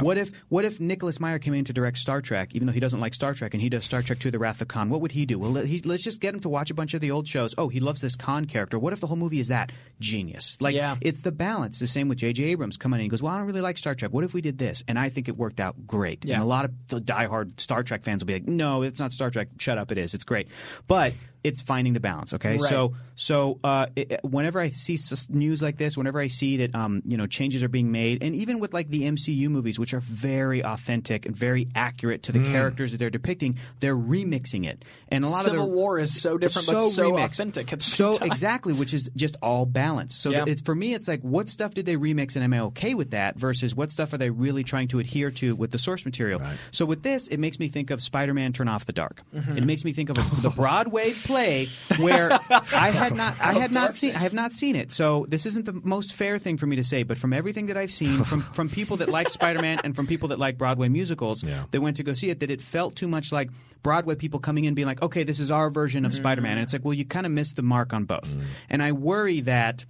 What if what if Nicholas Meyer came in to direct Star Trek, even though he doesn't like Star Trek, and he does Star Trek II: The Wrath of Khan? What would he do? Well, let, he, let's just get him to watch a bunch of the old shows. Oh, he loves this Khan character. What if the whole movie is that? Genius. Like Yeah. it's the balance. The same with J.J. Abrams coming in. He goes, well, I don't really like Star Trek. What if we did this? And I think it worked out great. Yeah. And a lot of the diehard Star Trek fans will be like, no, it's not Star Trek. Shut up. It is. It's great. But it's finding the balance. Okay. Right. So so uh, it, whenever I see news like this, whenever I see that um, you know changes are being made, and even with like the MCU movies, which are very authentic and very accurate to the characters that they're depicting, they're remixing it, and a lot Civil of the War is so different, but so remixed. authentic so time. exactly, which is just all balance. So Yeah. it's for me, it's like what stuff did they remix, and am I okay with that? Versus what stuff are they really trying to adhere to with the source material? So with this, it makes me think of Spider-Man: Turn Off the Dark. Mm-hmm. It makes me think of a, the Broadway play where I had not, I had not seen, I have not seen it. So this isn't the most fair thing for me to say, but from everything that I've seen, from from people that like Spider-Man and from people that like Broadway musicals, that went to go see it, that it felt too much like Broadway people coming in being like, okay, this is our version of Spider-Man, and mm. it's like, well, you kind of missed the mark on both, mm. and I worry that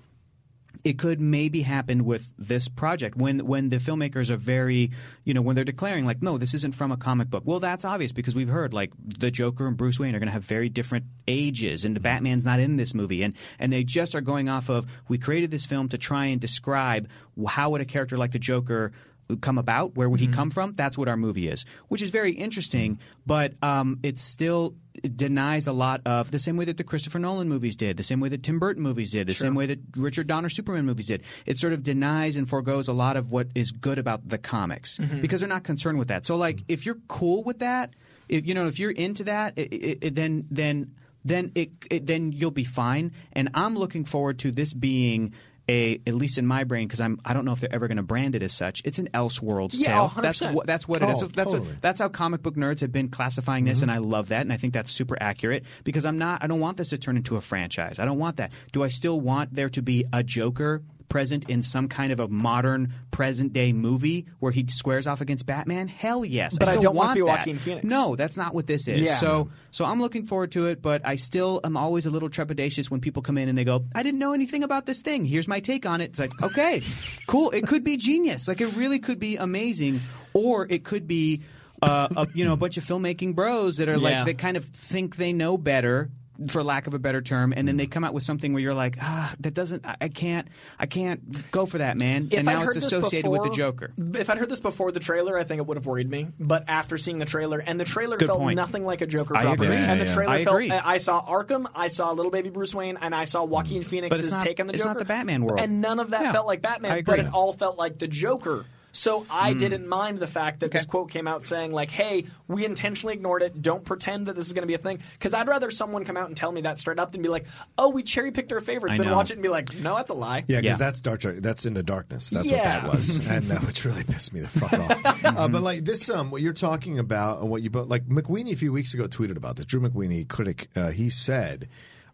it could maybe happen with this project when when the filmmakers are very you know when they're declaring like no this isn't from a comic book. Well that's obvious because we've heard like the Joker and Bruce Wayne are going to have very different ages and the mm-hmm. Batman's not in this movie and and they just are going off of we created this film to try and describe how would a character like the Joker come about? Where would he mm-hmm. come from? That's what our movie is which is very interesting mm-hmm. but um, it still denies a lot of the same way that the Christopher Nolan movies did the same way that Tim Burton movies did the same way that Richard Donner Superman movies did. It sort of denies and foregoes a lot of what is good about the comics mm-hmm. because they're not concerned with that. So like if you're cool with that if you know if you're into that it, it, it- then then then it, it then you'll be fine. And I'm looking forward to this being a at least in my brain because I'm I don't know if they're ever going to brand it as such. It's an Elseworlds Yeah, tale. 100%. That's what that's what it is. Oh, That's totally. what, that's how comic book nerds have been classifying this, mm-hmm. and I love that, and I think that's super accurate because I'm not I don't want this to turn into a franchise. I don't want that. Do I still want there to be a Joker? Present in some kind of a modern present day movie where he squares off against Batman? Hell yes. But I still don't want it to be that. Joaquin Phoenix. No, that's not what this is. Yeah. So so I'm looking forward to it, but I still am always a little trepidatious when people come in and they go, "I didn't know anything about this thing. Here's my take on it." It's like, "Okay, cool. It could be genius. Like it really could be amazing, or it could be uh, a, you know a bunch of filmmaking bros that are like Yeah. that kind of think they know better." For lack of a better term, and then Mm. they come out with something where you're like, ah, that doesn't, I, I can't, I can't go for that, man. If and now it's associated with the Joker. If I'd heard this before the trailer, I think it would have worried me. But after seeing the trailer, and the trailer Good felt point. nothing like a Joker I property, agree. and the Yeah, yeah. trailer I felt. agree. I saw Arkham, I saw little baby Bruce Wayne, and I saw Joaquin Phoenix's not- take on the it's Joker. not the Batman world. and none of that Yeah. felt like Batman, but it all felt like the Joker. So I Hmm. didn't mind the fact that this quote came out saying like, "Hey, we intentionally ignored it. Don't pretend that this is going to be a thing." Because I'd rather someone come out and tell me that straight up than be like, "Oh, we cherry picked our favorites," I than watch it and be like, "No, that's a lie." Yeah, because Yeah. that's Dark. That's into darkness. That's what that was, and uh, which really pissed me the fuck off. uh, but like this, um, what you're talking about, and what you but like, McWeeny a few weeks ago tweeted about this. Drew McWeeny, critic, uh, he said,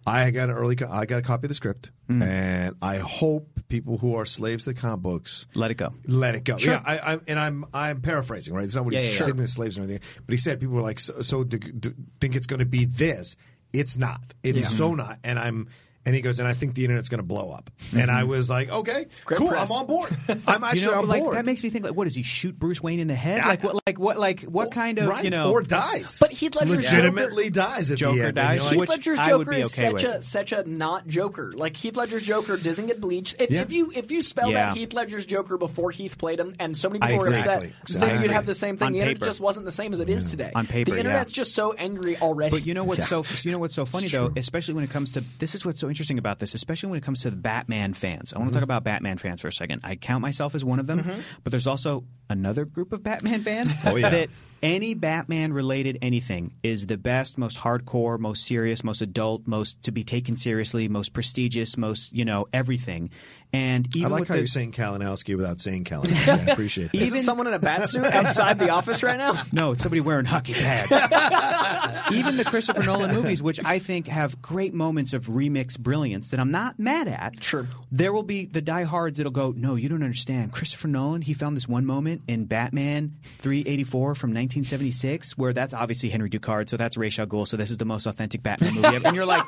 "I got an early, co- I got a copy of the script, hmm. and I hope people who are slaves to the comic books Let it go. let it go. Yeah, I, I, and I'm I'm paraphrasing, right? It's not what Yeah, he's yeah, yeah. saying, the slaves or anything, But he said people were like, so, so do, do, think it's going to be this? It's not. It's so not. And I'm. And he goes, and I think the internet's going to blow up. And I mm-hmm. was like, okay, Great cool, press. I'm on board. I'm actually you know, on like board. that makes me think like, what does he shoot Bruce Wayne in the head? Yeah. Like what? Like what? Like what kind of right, you know? or dies, But Heath Ledger's legitimately dies at Joker the end. Dies? you're like, Heath Which Ledger's Joker be is okay such with. a such a not Joker. Like Heath Ledger's Joker doesn't get bleached. If, Yeah. if you if you spelled Yeah. out Heath Ledger's Joker before Heath played him, and so many I people were exactly. upset, Exactly. then you'd have the same thing. On the internet just wasn't the same as it is today. On paper, the internet's just so angry already. But you know what's so you know what's so funny though, especially when it comes to this is what's so interesting about this, especially when it comes to the Batman fans. I want to mm-hmm. talk about Batman fans for a second. I count myself as one of them, mm-hmm. but there's also another group of Batman fans Oh, yeah. that any Batman related anything is the best, most hardcore, most serious, most adult, most to be taken seriously, most prestigious, most you know everything. And I like with how the, you're saying Kalinowski without saying Kalinowski. I appreciate that. Is it someone in a bat suit outside the office right now? No, it's somebody wearing hockey pads. Even the Christopher Nolan movies, which I think have great moments of remix brilliance that I'm not mad at. Sure. There will be the diehards that'll go, no, you don't understand. Christopher Nolan, he found this one moment in Batman 384 from 1976 where that's obviously Henry Ducard, so that's Ra's al Ghul, so this is the most authentic Batman movie ever. And you're like,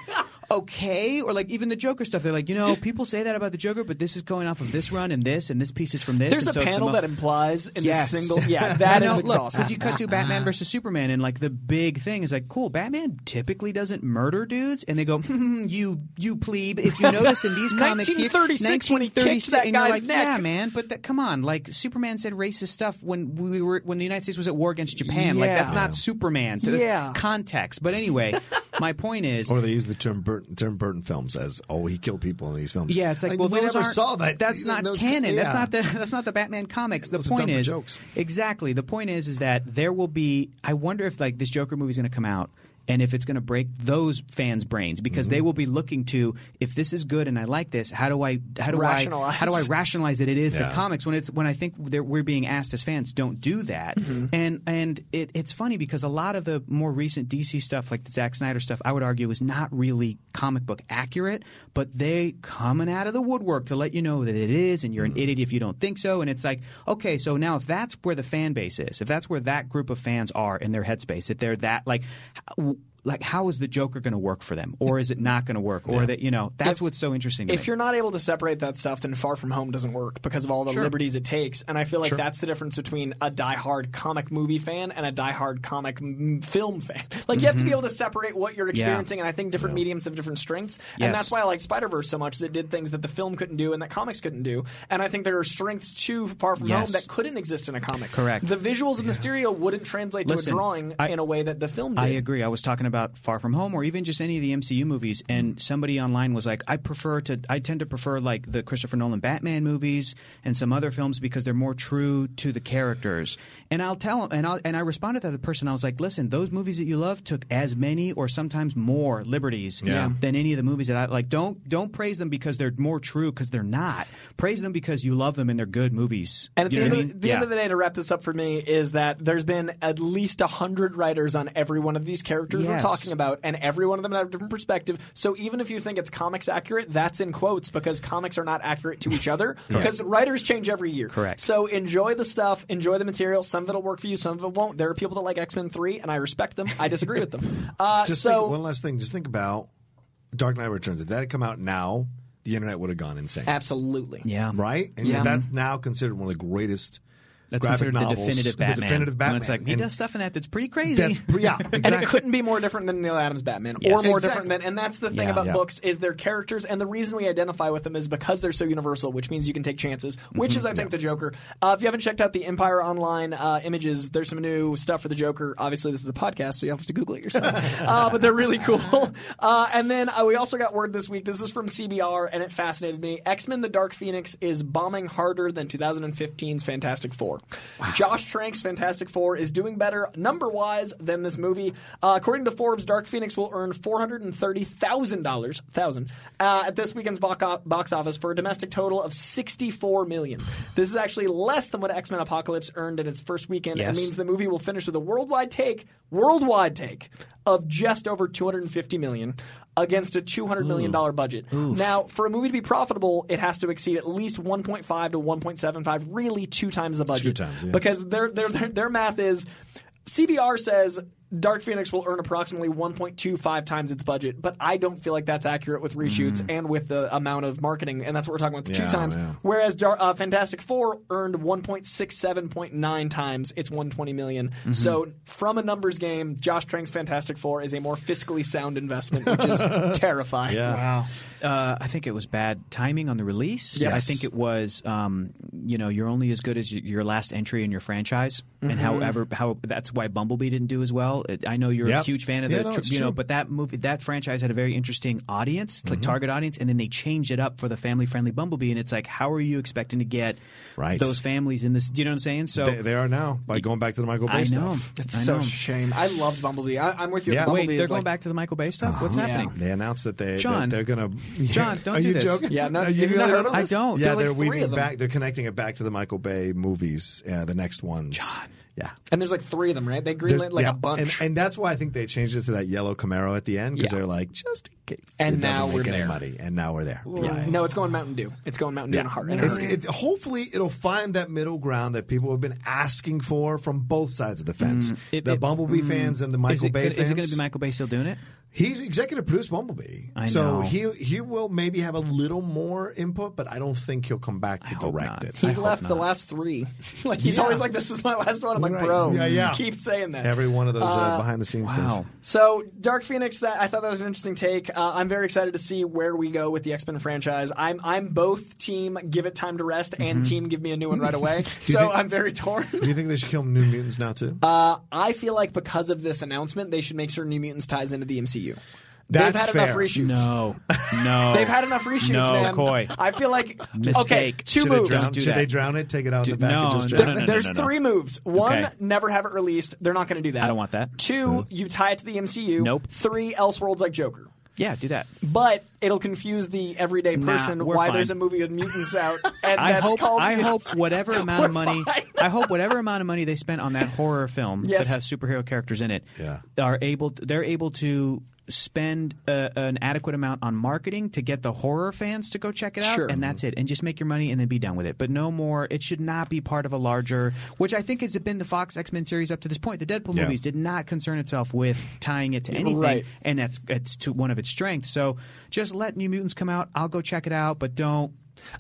okay. Or like even the Joker stuff, they're like, you know, people say that about the Joker, but this is going off of this run and this, and this piece is from this. There's and a so panel that implies in Yes. a single. Yeah, that look, exhausting. because you cut to Batman versus Superman, and like the big thing is like, cool. Batman typically doesn't murder dudes, and they go, hmm, you you plebe. If you notice in these comics, here, 1936 when he kicked that guy's like, neck. yeah, man. But that, come on, like Superman said racist stuff when we were when the United States was at war against Japan. Like that's not Superman. So that's Yeah. context. But anyway, my point is, Or they use the term Burton, term Burton films as, oh, he killed people in these films. Yeah, it's like, well, we those never saw that. That's not Those- canon. yeah. That's not the that's not the Batman comics. The Those point is jokes. exactly. The point is is that there will be. I wonder if like this Joker movie is going to come out. And if it's going to break those fans' brains, because Mm-hmm. they will be looking to, if this is good and I like this, how do I, how do Rationalize. I, how do I rationalize that it is Yeah. the comics? When it's when I think we're being asked as fans, don't do that. Mm-hmm. And and it, it's funny because a lot of the more recent DC stuff, like the Zack Snyder stuff, I would argue is not really comic book accurate, but they coming out of the woodwork to let you know that it is, and you're Mm-hmm. an idiot if you don't think so. And it's like, okay, so now if that's where the fan base is, if that's where that group of fans are in their headspace, if they're that like. Like how is the Joker going to work for them, or is it not going to work, or that you know that's If- what's so interesting. If me. you're not able to separate that stuff, then Far From Home doesn't work because of all the Sure. liberties it takes. And I feel like Sure. that's the difference between a diehard comic movie fan and a diehard comic m- film fan. Like you have to be mm-hmm. able to separate what you're experiencing, and I think different mediums have different strengths. And Yes. that's why I like Spider Verse so much. Is it did things that the film couldn't do and that comics couldn't do. And I think there are strengths to Far From Home that couldn't exist in a comic. Correct. The visuals of Mysterio wouldn't translate to a drawing I- in a way that the film did. I agree. I was talking about Far From Home or even just any of the MCU movies, and somebody online was like, I prefer to, I tend to prefer like the Christopher Nolan Batman movies and some other films because they're more true to the characters. And I'll tell them, and, I'll, and I responded to the person, I was like, listen, those movies that you love took as many or sometimes more liberties Yeah. than any of the movies that I like. Don't, don't praise them because they're more true because they're not. Praise them because you love them and they're good movies. And at You the, end, I of, mean? the Yeah. end of the day, to wrap this up for me, is that there's been at least a hundred writers on every one of these characters' Yes. Yes. talking about, and every one of them have a different perspective. So even if you think it's comics accurate, that's in quotes because comics are not accurate to each other because writers change every year. Correct. So enjoy the stuff, enjoy the material. Some of it'll work for you, some of it won't. There are people that like X Men Three, and I respect them. I disagree with them. Uh, Just so think, one last thing. Just think about Dark Knight Returns. If that had come out now, the internet would have gone insane. absolutely. Yeah. Right? And Yeah. that's now considered one of the greatest That's graphic considered the novels. definitive The Batman. definitive Batman. When it's like he And does stuff in that that's pretty crazy. That's, yeah, exactly. And it couldn't be more different than Neal Adams' Batman, Yes. or more Exactly. different than. And that's the thing Yeah. about Yeah. books is their characters, and the reason we identify with them is because they're so universal, which means you can take chances. Which is, I think, the Joker. Uh, if you haven't checked out the Empire Online uh, images, there's some new stuff for the Joker. Obviously, this is a podcast, so you have to Google it yourself. uh, but they're really cool. Uh, and then uh, we also got word this week. This is from CBR, and it fascinated me. X Men: The Dark Phoenix is bombing harder than 2015's Fantastic Four. Josh Trank's Fantastic Four is doing better number wise than this movie. Uh, according to Forbes, Dark Phoenix will earn four hundred and thirty thousand dollars thousand uh, at this weekend's box, box office for a domestic total of sixty four million. This is actually less than what X Men Apocalypse earned in its first weekend. Yes. It means the movie will finish with a worldwide take worldwide take of just over 250 million against a 200 million dollar budget. Now, for a movie to be profitable, it has to exceed at least 1.5 to 1.75, really two times the budget. Two times, yeah. Because their their their, their math is CBR says Dark Phoenix will earn approximately 1.25 times its budget, but I don't feel like that's accurate with reshoots and with the amount of marketing, and that's what we're talking about the two times. yeah. Whereas Dar- uh, Fantastic Four earned 1.67.9 times its 120 million. Mm-hmm. So from a numbers game, Josh Trank's Fantastic Four is a more fiscally sound investment, which is terrifying. Yeah. Wow. Uh, I think it was bad timing on the release. Yes. I think it was, um, you know, you're only as good as your last entry in your franchise, and however, how that's why Bumblebee didn't do as well. It, I know you're Yep. a huge fan of Yeah, the, no, tr- it's you know, but that movie, that franchise had a very interesting audience, like mm-hmm. target audience, and then they changed it up for the family-friendly Bumblebee, and it's like, how are you expecting to get Right. those families in this? Do you know what I'm saying? So They, they are now by going back to the Michael Bay I know. stuff. It's I so know. shame. I loved Bumblebee. I, I'm with you. Yeah. Bumblebee Wait, they're going like- back to the Michael Bay stuff. What's Yeah. happening? They announced that they John. that they're going to. John, don't are do you this. joking? Yeah, no, Are have you you really heard of I don't. Yeah, they're three weaving back. They're connecting it back to the Michael Bay movies. Uh, the next ones. John. Yeah. And there's like three of them, right? They There's- greenlit like yeah, a bunch. and, and that's why I think they changed it to that yellow Camaro at the end because Yeah. they're like just in case And it now we're any there. money, and now we're there. Yeah, no, it's going Mountain Dew. It's going Mountain Dew in a heart. in a It's, hurry. it, hopefully, it'll find that middle ground that people have been asking for from both sides of the fence. Mm. It- the it- Bumblebee mm. fans and the Michael it, Bay gonna- fans. is it going to be Michael Bay still doing it? He's executive produced Bumblebee, I so know. he he will maybe have a little more input, but I don't think he'll come back to hope direct not. it. He's hope left the last three. like he's Yeah. always like, "This is my last one." I'm like, Right. "Bro, Yeah, yeah. keep saying that." Every one of those uh, behind the scenes Wow. things. So, Dark Phoenix, that I thought that was an interesting take. Uh, I'm very excited to see where we go with the X Men franchise. I'm I'm both team give it time to rest and team give me a new one right away. so think- I'm very torn. Do you think they should kill New Mutants now too? Uh, I feel like because of this announcement, they should make sure New Mutants ties into the MCU. That's They've had fair. enough reshoots. No, no. They've had enough reshoots, No, man. Coy. I feel like okay, two should, they moves. drown, do should that. they drown it? Take it out in Do- the back no, and just no, drown no, it? no, no. There's three moves. One, Okay. never have it released. They're not going to do that. I don't want that. Two, you tie it to the MCU. Nope. Three, Elseworlds like Joker. Yeah, do that. But it'll confuse the everyday person we're why fine. there's a movie with mutants out. And I that's hope. called I Mutants. hope whatever amount of money. I hope whatever amount of money they spent on that horror film Yes. that has superhero characters in it. Yeah. Are able. They're able to spend uh, an adequate amount on marketing to get the horror fans to go check it out, Sure. and that's it. And just make your money and then be done with it. But no more. It should not be part of a larger. Which I think has been the Fox X Men series up to this point. The Deadpool Yeah. movies did not concern itself with tying it to anything, Right. and that's it's to one of its strengths. So just let New Mutants come out. I'll go check it out, but don't.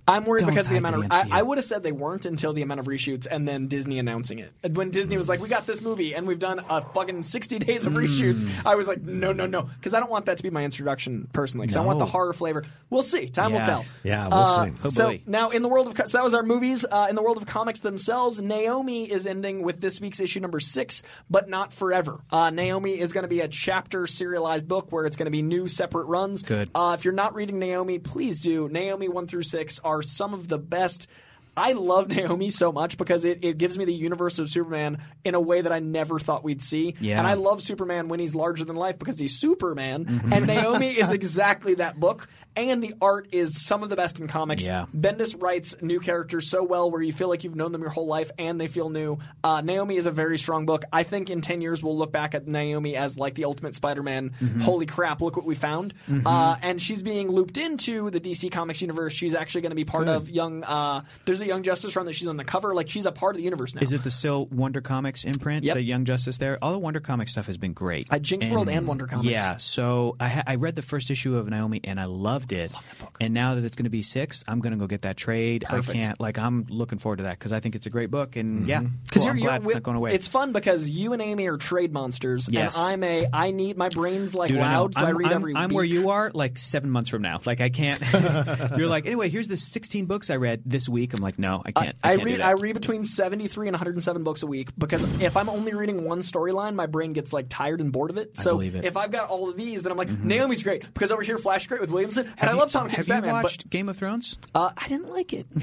I'm worried Don't because of the amount to of. I, I would have said they weren't until the amount of reshoots and then Disney announcing it. When Disney was like, "We got this movie and we've done a fucking 60 days of reshoots," Hmm. I was like, "No, no, no," because I don't want that to be my introduction personally. Because I want the horror flavor. We'll see. Time will Yeah. tell. Yeah, we'll Uh, see. Oh, so boy. now in the world of co- so that was our movies. Uh, in the world of comics themselves, Naomi is ending with this week's issue number six, but not forever. Uh, Naomi is going to be a chapter serialized book where it's going to be new separate runs. Good. Uh, if you're not reading Naomi, please do. Naomi one through six are some of the best. I love Naomi so much because it, it gives me the universe of Superman in a way that I never thought we'd see. Yeah. And I love Superman when he's larger than life because he's Superman. Mm-hmm. And Naomi is exactly that book. And the art is some of the best in comics. Yeah. Bendis writes new characters so well where you feel like you've known them your whole life and they feel new. Uh, Naomi is a very strong book. I think in 10 years we'll look back at Naomi as like the ultimate Spider Man. Mm-hmm. Holy crap, look what we found. Uh, and she's being looped into the DC Comics universe. She's actually going to be part of Young. Uh, there's a Young Justice run that she's on the cover. Like she's a part of the universe now. Is it the still Wonder Comics imprint? Yep. The Young Justice there? All the Wonder Comics stuff has been great. Uh, Jinxworld and Wonder Comics. Yeah. So I, ha- I read the first issue of Naomi and I loved it. Love that book. And now that it's going to be six, I'm going to go get that trade. Perfect. I can't, like, I'm looking forward to that because I think it's a great book. And yeah, Because cool, you're, I'm you're glad it's not going away. It's fun because you and Amy are trade monsters, Yes. and I'm a. I need my brain's like Dude, I loud, so I I'm- read I'm- every. I'm week. where you are, like seven months from now. Like I can't. You're like, anyway, here's the 16 books I read this week. I'm like, no, I can't. I, I can't read. I read between 73 and 107 books a week because if I'm only reading one storyline, my brain gets like tired and bored of it. So it. Mm-hmm. if I've got all of these, then I'm like Naomi's great because over here Flash is great with Williamson, and Have I you- love Tom King's Have you Batman. watched Game of Thrones? Uh, I didn't like it.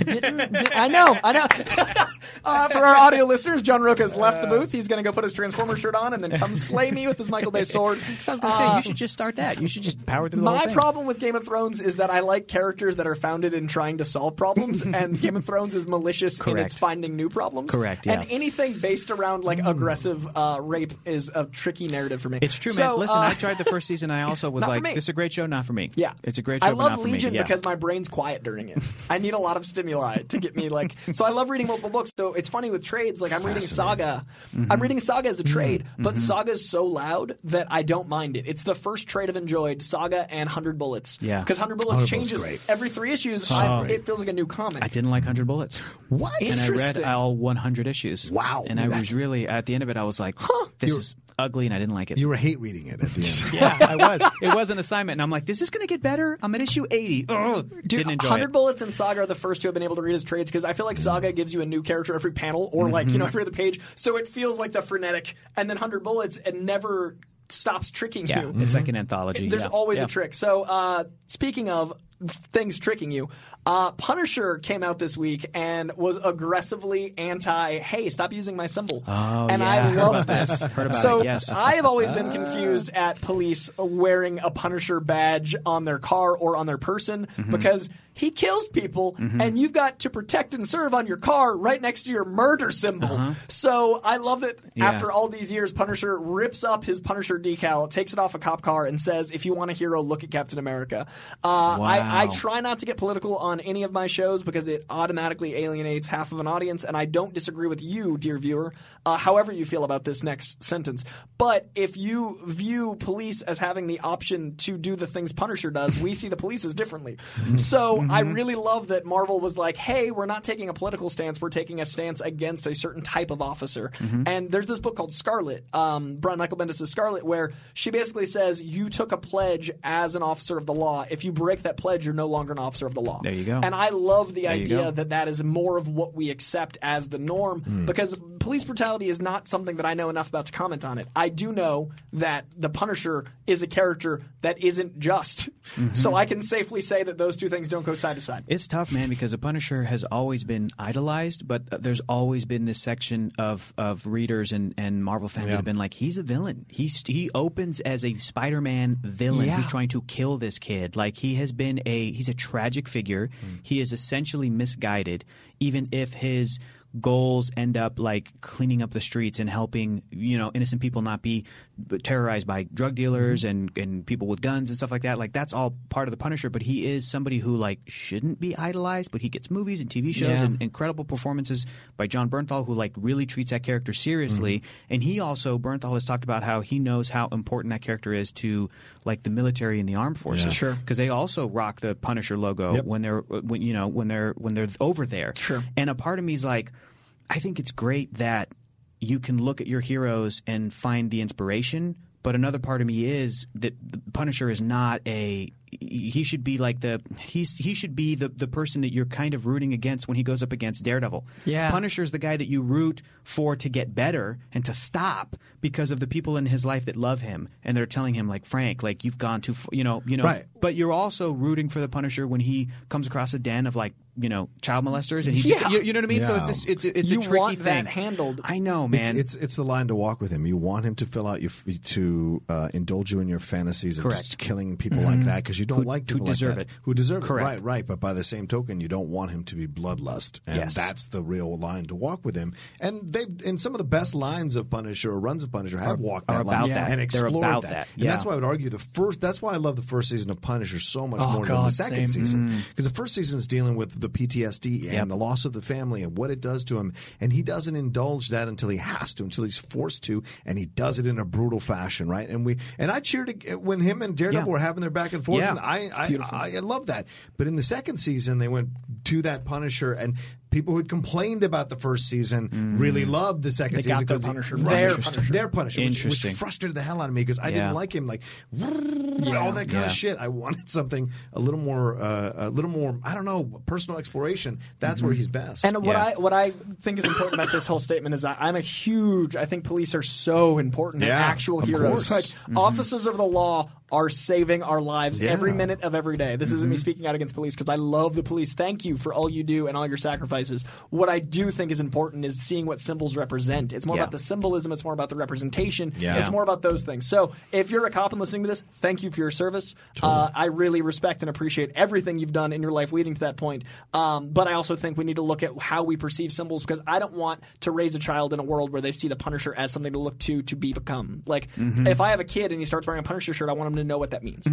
I didn't. di- I know. I know. uh, for our audio listeners, John Rocha has left the booth. He's going to go put his Transformer shirt on and then come slay me with his Michael Bay sword. So I was going to say, you should just start that. You should just power through the My whole thing. problem with Game of Thrones is that I like characters that are founded in trying to solve problems, and Game of Thrones is malicious in its finding new problems. Correct, yeah. And anything based around like aggressive uh, rape is a tricky narrative for me. It's true, So, man. Listen, uh, I tried the first season. I also was like, "This is a great show, not for me." Yeah, it's a great show. I love Legion me. Yeah. because my brain's quiet during it. I need a lot of stimuli to get me like. So I love reading multiple books. So it's funny with trades. Like I'm reading Saga. Mm-hmm. I'm reading Saga as a trade, but Saga is so loud that I don't mind it. It's the first trade I've enjoyed. Saga and Hundred Bullets. Yeah. because Hundred Bullets 100 changes great. every three issues. I, it feels like a new comic. I didn't like Hundred Bullets. What? And I read all 100 issues. Wow. And I was really at the end of it. I was like, huh, "This is ugly," and I didn't like it. You were hate reading it at the end. yeah, I was. It was an assignment, and I'm like, "Is this going to get better?" I'm at issue 80. Ugh. Dude, didn't enjoy Hundred it. Bullets and Saga are the first two I've been able to read his trades because I feel like Saga gives you a new character every panel or like you Mm-hmm. know every other page, so it feels like the frenetic. And then Hundred Bullets it never stops tricking Yeah, you. it's like an anthology. There's yeah. always Yeah. a trick. So uh, speaking of things tricking you, uh, Punisher came out this week and was aggressively anti. Hey, stop using my symbol. Oh, and. I Heard love this. Heard about so it, yes. I have always been confused at police wearing a Punisher badge on their car or on their person Mm-hmm. because he kills people and you've got to protect and serve on your car right next to your murder symbol. So I love that Uh-huh. Yeah. after all these years, Punisher rips up his Punisher decal, takes it off a cop car, and says, if you want a hero, look at Captain America. Uh, I, I try not to get political on any of my shows because it automatically alienates half of an audience, and I don't disagree with you, dear viewer, uh, however you feel about this next sentence. But if you view police as having the option to do the things Punisher does, we see the police as differently. So I mm-hmm. really love that Marvel was like, hey, we're not taking a political stance, we're taking a stance against a certain type of officer. Mm-hmm. And there's this book called Scarlet, um, Brian Michael Bendis' Scarlet, where she basically says you took a pledge as an officer of the law. If you break that pledge, you're no longer an officer of the law. There you go. And I love the you idea that that is more of what we accept as the norm mm. because police brutality is not something that I know enough about to comment on it. I do know that the Punisher is a character that isn't just. Mm-hmm. So I can safely say that those two things don't go side to side. It's tough, man, because the Punisher has always been idolized, but there's always been this section of, of readers and, and Marvel fans that have been like, he's a villain. He's he opens as a Spider-Man villain Yeah. who's trying to kill this kid. Like he has been a he's a tragic figure. Mm. He is essentially misguided, even if his goals end up like cleaning up the streets and helping you know innocent people not be terrorized by drug dealers mm-hmm. and and people with guns and stuff like that like that's all part of the punisher but he is somebody who like shouldn't be idolized but he gets movies and tv shows Yeah. and incredible performances by jon bernthal who like really treats that character seriously mm-hmm. and he also bernthal has talked about how he knows how important that character is to like the military and the armed forces Yeah. Sure. because they also rock the punisher logo Yep. when they're uh, when you know when they're when they're over there Sure. and a part of me is like, I think it's great that you can look at your heroes and find the inspiration. But another part of me is that the Punisher is not a. He should be like the he's he should be the the person that you're kind of rooting against when he goes up against Daredevil. Yeah. Punisher's the guy that you root for to get better and to stop because of the people in his life that love him and they're telling him like Frank, like you've gone too far, you know, you know. Right. But you're also rooting for the Punisher when he comes across a den of like you know child molesters, and he just Yeah. you, you know what I mean. So it's just, it's it's You a tricky want thing. handled. I know, man. it's it's the line to walk with him. You want him to fill out your to uh, indulge you in your fantasies of Correct. just killing people like that because you don't Who- like who people like deserve that it. who deserve Correct. it. Right, right. But by the same token, you don't want him to be bloodlust, and Yes. that's the real line to walk with him. And they in some of the best lines of Punisher or runs of Punisher have Are- walked are that line that. and explored about that. that. And Yeah. that's why I would argue the first. That's why I love the first season of Punisher so much Oh, more than the second same. season because the first season is dealing with the PTSD and Yep. the loss of the family and what it does to him, and he doesn't indulge that until he has to, until he's forced to, and he does it in a brutal fashion, right? And we and I cheered when him and Daredevil Yeah. were having their back and forth. Yeah. and I I, I I love that, but in the second season they went to that Punisher and. People who had complained about the first season really mm. loved the second They season their 'cause he- Punisher. Their Interesting. Punisher. their Punisher, which, which frustrated the hell out of me because I Yeah. didn't like him, like all that kind Yeah. of shit. I wanted something a little more, uh, a little more. I don't know, personal exploration. That's where mm-hmm. he's best. And what I what I think is important about this whole statement is that I'm a huge. I think police are so important Yeah, actual of heroes. course. Like mm-hmm. officers of the law are saving our lives Yeah. every minute of every day. This isn't me mm-hmm. speaking out against police because I love the police. Thank you for all you do and all your sacrifices. What I do think is important is seeing what symbols represent. It's more Yeah. about the symbolism. It's more about the representation. Yeah. It's more about those things. So if you're a cop and listening to this, thank you for your service. Uh, I really respect and appreciate everything you've done in your life leading to that point. Um, but I also think we need to look at how we perceive symbols because I don't want to raise a child in a world where they see the Punisher as something to look to to be become. Like if I have a kid and he starts wearing a Punisher shirt, I want him to know what that means.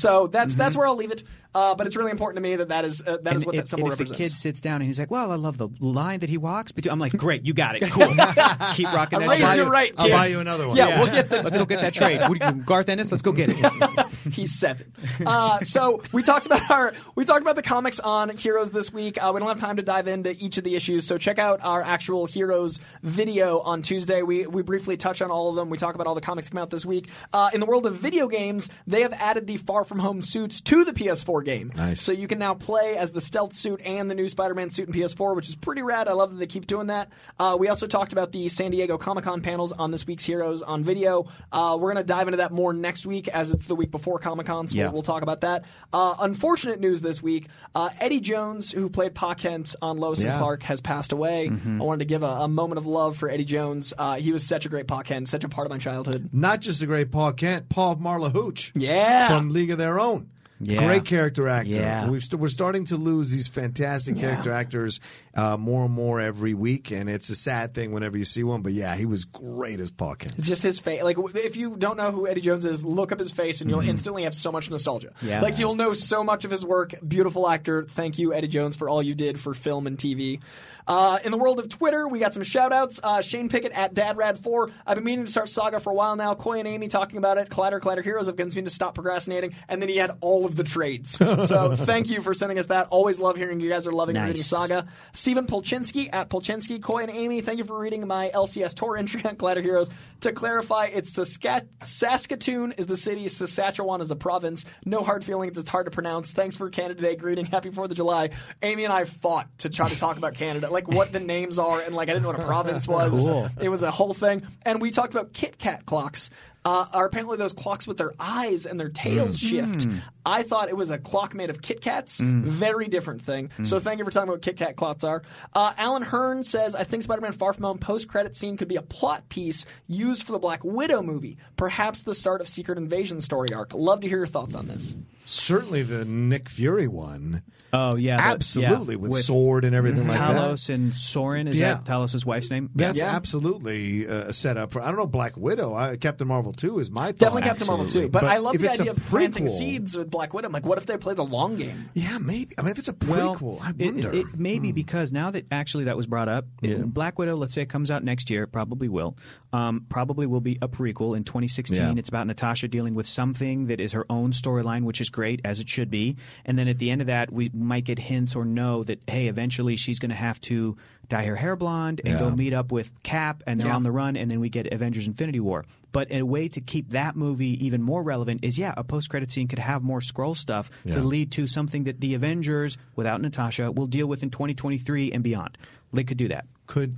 So that's that's where I'll leave it. Uh, but it's really important to me that that is uh, that is and what if, that symbol and if the represents. kid sits down and he's like, "Well, I love the line that he walks," between, I'm like, "Great, you got it, cool. Keep rocking I that." raised trade. you right, I'll buy you another one. Yeah, we'll get the Let's go get that trade. What Garth Ennis, let's go get it. He's seven. Uh, so we talked about our we talked about the comics on Heroes this week. Uh, we don't have time to dive into each of the issues, so check out our actual Heroes video on Tuesday. We we briefly touch on all of them. We talk about all the comics come out this week. Uh, in the world of video games, they have added the Far From Home suits to the PS4 game. Nice. So you can now play as the stealth suit and the new Spider-Man suit in PS4, which is pretty rad. I love that they keep doing that. Uh, we also talked about the San Diego Comic Con panels on this week's Heroes on video. Uh, we're going to dive into that more next week as it's the week before Comic Con, so Yeah. we'll, we'll talk about that. Uh, unfortunate news this week: uh, Eddie Jones, who played Pa Kent on Lois and Clark, has passed away. Mm-hmm. I wanted to give a, a moment of love for Eddie Jones. Uh, he was such a great Pa Kent, such a part of my childhood. Not just a great Pa Kent, Paul Marla Hooch. Yeah. From League of Their Own. Yeah. Great character actor. Yeah. We've st- we're starting to lose these fantastic character actors uh, more and more every week, and it's a sad thing whenever you see one. But yeah, he was great as Pa Kent. It's just his face. Like, if you don't know who Eddie Jones is, look up his face and you'll Mm-hmm. instantly have so much nostalgia. Yeah. Like, you'll know so much of his work. Beautiful actor. Thank you, Eddie Jones, for all you did for film and TV. Uh, in the world of Twitter, we got some shout outs. Uh, Shane Pickett at DadRad4. I've been meaning to start Saga for a while now. Coy and Amy talking about it. Collider, Collider Heroes have convinced me to stop procrastinating. And then he had all of the trades. so thank you for sending us that. Always love hearing you guys are loving Nice. reading Saga. Stephen Polchinski at Polchinski. Coy and Amy, thank you for reading my LCS tour entry on Collider Heroes. To clarify, it's Saska- Saskatoon is the city, Saskatchewan is the province. No hard feelings, it's hard to pronounce. Thanks for Canada Day greeting. Happy 4th of July. Amy and I fought to try to talk about Canada, like what the names are, and like I didn't know what a province was. Cool. It was a whole thing. And we talked about Kit Kat clocks. Uh, are apparently those clocks with their eyes and their tails shift. I thought it was a clock made of Kit Kats. Very different thing. So thank you for telling me what Kit Kat clocks are. Uh, Alan Hearn says, I think Spider-Man Far From Home post-credit scene could be a plot piece used for the Black Widow movie. Perhaps the start of Secret Invasion story arc. Love to hear your thoughts on this. Certainly the Nick Fury one. Oh yeah, the- Absolutely, yeah. with sword and everything like that. Talos and Soren is Yeah. that Talos' wife's name? That's Yeah. absolutely uh, a setup for. I don't know Black Widow. I, Captain Marvel two is my thought. Definitely Captain Marvel Absolutely. too. But, I love the idea of planting seeds with Black Widow. I'm like, what if they play the long game? Yeah, maybe. I mean, if it's a Well, prequel, I wonder. it, it may be because now that actually that was brought up, Yeah. Black Widow, let's say it comes out next year, it probably will. Um, probably will be a prequel in 2016. Yeah. It's about Natasha dealing with something that is her own storyline, which is great as it should be. And then at the end of that, we might get hints or know that hey, eventually she's going to have to dye her hair blonde and go meet up with Cap, and they're Yeah. on the run, and then we get Avengers: Infinity War. But a way to keep that movie even more relevant is yeah, a post-credit scene could have more Skrull stuff Yeah. to lead to something that the Avengers, without Natasha, will deal with in 2023 and beyond. They could do that. Could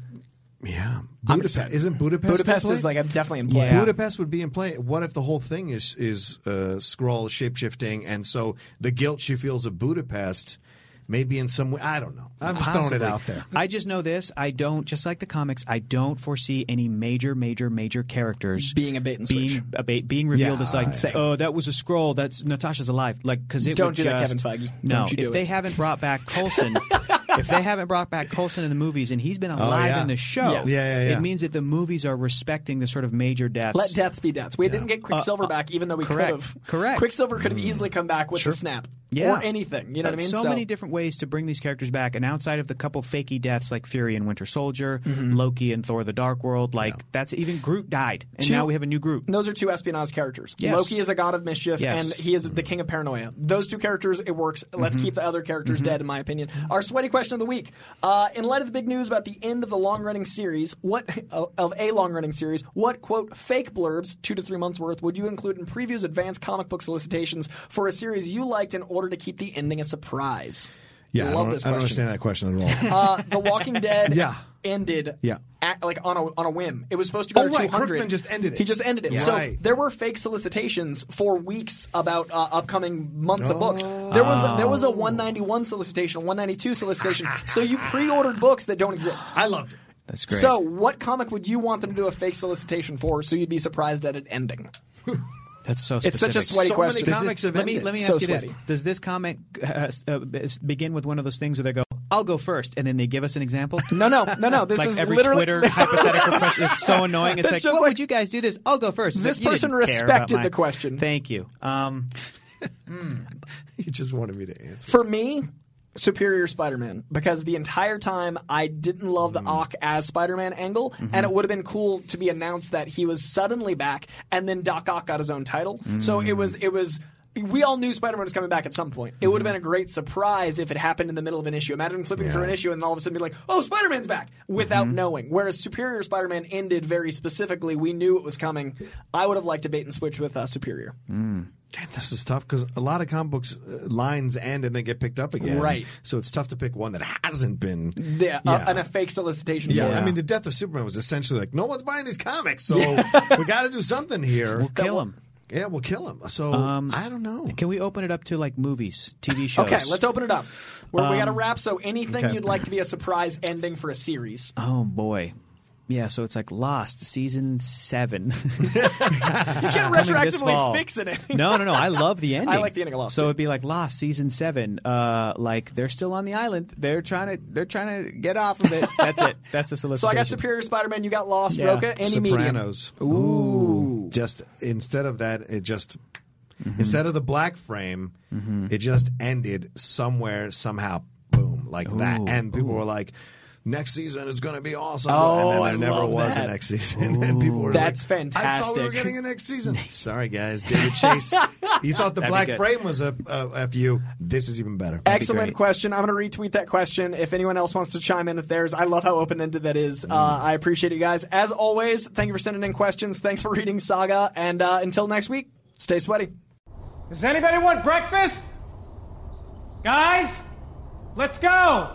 yeah, Budapest isn't Budapest. in Budapest play? is like I'm definitely in play. Yeah. Budapest would be in play. What if the whole thing is is uh, Skrull shape shifting, and so the guilt she feels of Budapest maybe in some way. I don't know. I'm just throwing it out there. I just know this. I don't, just like the comics, I don't foresee any major, major, major characters Being a bait and being switch. a bait, being revealed Yeah, as like, I- say, oh, that was a Skrull. That's Natasha's alive. Like, because it Don't would do that, just- Kevin Feige. No, Don't you if do they haven't brought back Coulson, if they haven't brought back Coulson in the movies and he's been alive yeah. in the show, Oh, Yeah. Yeah, yeah, yeah. it means that the movies are respecting the sort of major deaths. Let deaths be deaths. We didn't get Quicksilver Uh, uh, back, even though we could have. Correct. Quicksilver could have easily come back with the snap. Yeah. Or anything. You know what I mean? So, many different ways to bring these characters back, and outside of the couple fakey deaths like Fury and Winter Soldier, Mm-hmm. Loki and Thor: The Dark World, like that's even Groot died, and Two- now we have a new Groot. Those are two espionage characters. Yes. Loki is a god of mischief, Yes. and he is the king of paranoia. Those two characters, it works. Let's Mm-hmm. keep the other characters dead, in my opinion. Our sweaty question of the week: uh, In light of the big news about the end of the long-running series, what of a long-running series, what quote fake blurbs, two to three months worth, would you include in previews, advanced comic book solicitations for a series you liked in order to keep the ending a surprise? Yeah, I love don't, this I don't question. understand that question at all. Uh, the Walking Dead Yeah. ended Yeah. at, like on a on a whim. It was supposed to go Oh, to right. 200. Kirkman just ended it. He just ended it. Yeah. So Right. there were fake solicitations for weeks about uh, upcoming months of books. There was there was a 191 solicitation, a 192 solicitation. so you pre-ordered books that don't exist. I loved it. That's great. So what comic would you want them to do a fake solicitation for so you'd be surprised at it ending? That's so Specific. It's such a specific. sweaty So many question. comics- Comics have let me let me So ask you this. Does this comment uh, uh, begin with one of those things where they go, "I'll go first, and then they give us an example? No, no, no, no. This like is every literally Twitter hypothetical question. It's so annoying. It's That's like, just what like- would you guys do this? I'll go first. It's This like, person didn't care about respected my- the question. Thank you. Um, He just wanted me to answer. For me, Superior Spider-Man because the entire time I didn't love the hmm. Ock as Spider-Man angle, and mm-hmm. it would have been cool to be announced that he was suddenly back, and then Doc Ock got his own title. So it mm. was it was. We all knew Spider-Man was coming back at some point. It would have mm-hmm. been a great surprise if it happened in the middle of an issue. Imagine flipping through an issue and all of a sudden be like, "Oh, Spider-Man's back!" without mm-hmm. knowing. Whereas Superior Spider-Man ended very specifically. We knew it was coming. I would have liked to bait and switch with uh, Superior. Mm. Damn, this is tough because a lot of comic books uh, lines end and then get picked up again. Right. So it's tough to pick one that hasn't been. Yeah, uh, and a fake solicitation. Yeah, for it. I mean, the death of Superman was essentially like, no one's buying these comics, so we got to do something here. we'll kill him. Yeah, we'll kill him. So Um, I don't know. Can we open it up to like movies, TV shows? Okay, let's open it up. Where we got to Um, wrap. So anything okay. you'd like to be a surprise ending for a series? Oh boy. Yeah, so it's like Lost season seven. You can't retroactively fix it. no, no, no. I love the ending. I like the ending a lot, So too. it'd be like Lost season seven. Uh, like they're still on the island. They're trying to. They're trying to get off of it. That's it. That's a solicitor. So. I got Superior Spider-Man. You got Lost. Yeah. Rocha. Any medium. Sopranos. Ooh. Just instead of that, it just Mm-hmm. instead of the black frame, it just ended somewhere somehow. Boom, like that, and people were like. Next season is going to be awesome, Oh, and then I there never love was that. a next season. And people were That's like, "I thought we were getting a next season." Sorry, guys, David Chase. you thought the That'd black frame was a, a fu. This is even better. Excellent great. question. I'm going to retweet that question. If anyone else wants to chime in with theirs, I love how open ended that is. Uh, I appreciate you guys. As always, thank you for sending in questions. Thanks for reading Saga. And uh, until next week, stay sweaty. Does anybody want breakfast? Guys, let's go.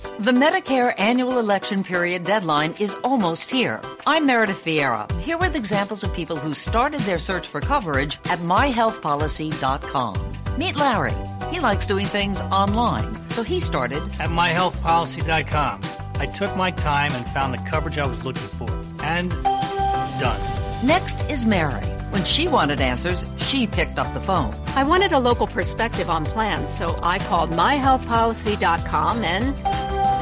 The Medicare annual election period deadline is almost here. I'm Meredith Vieira, here with examples of people who started their search for coverage at myhealthpolicy.com. Meet Larry. He likes doing things online, so he started At myhealthpolicy.com, I took my time and found the coverage I was looking for. And done. Next is Mary. When she wanted answers, she picked up the phone. I wanted a local perspective on plans, so I called myhealthpolicy.com and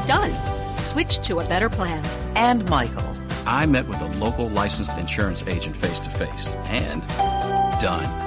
done. Switched to a better plan. And Michael. I met with a local licensed insurance agent face to face and done.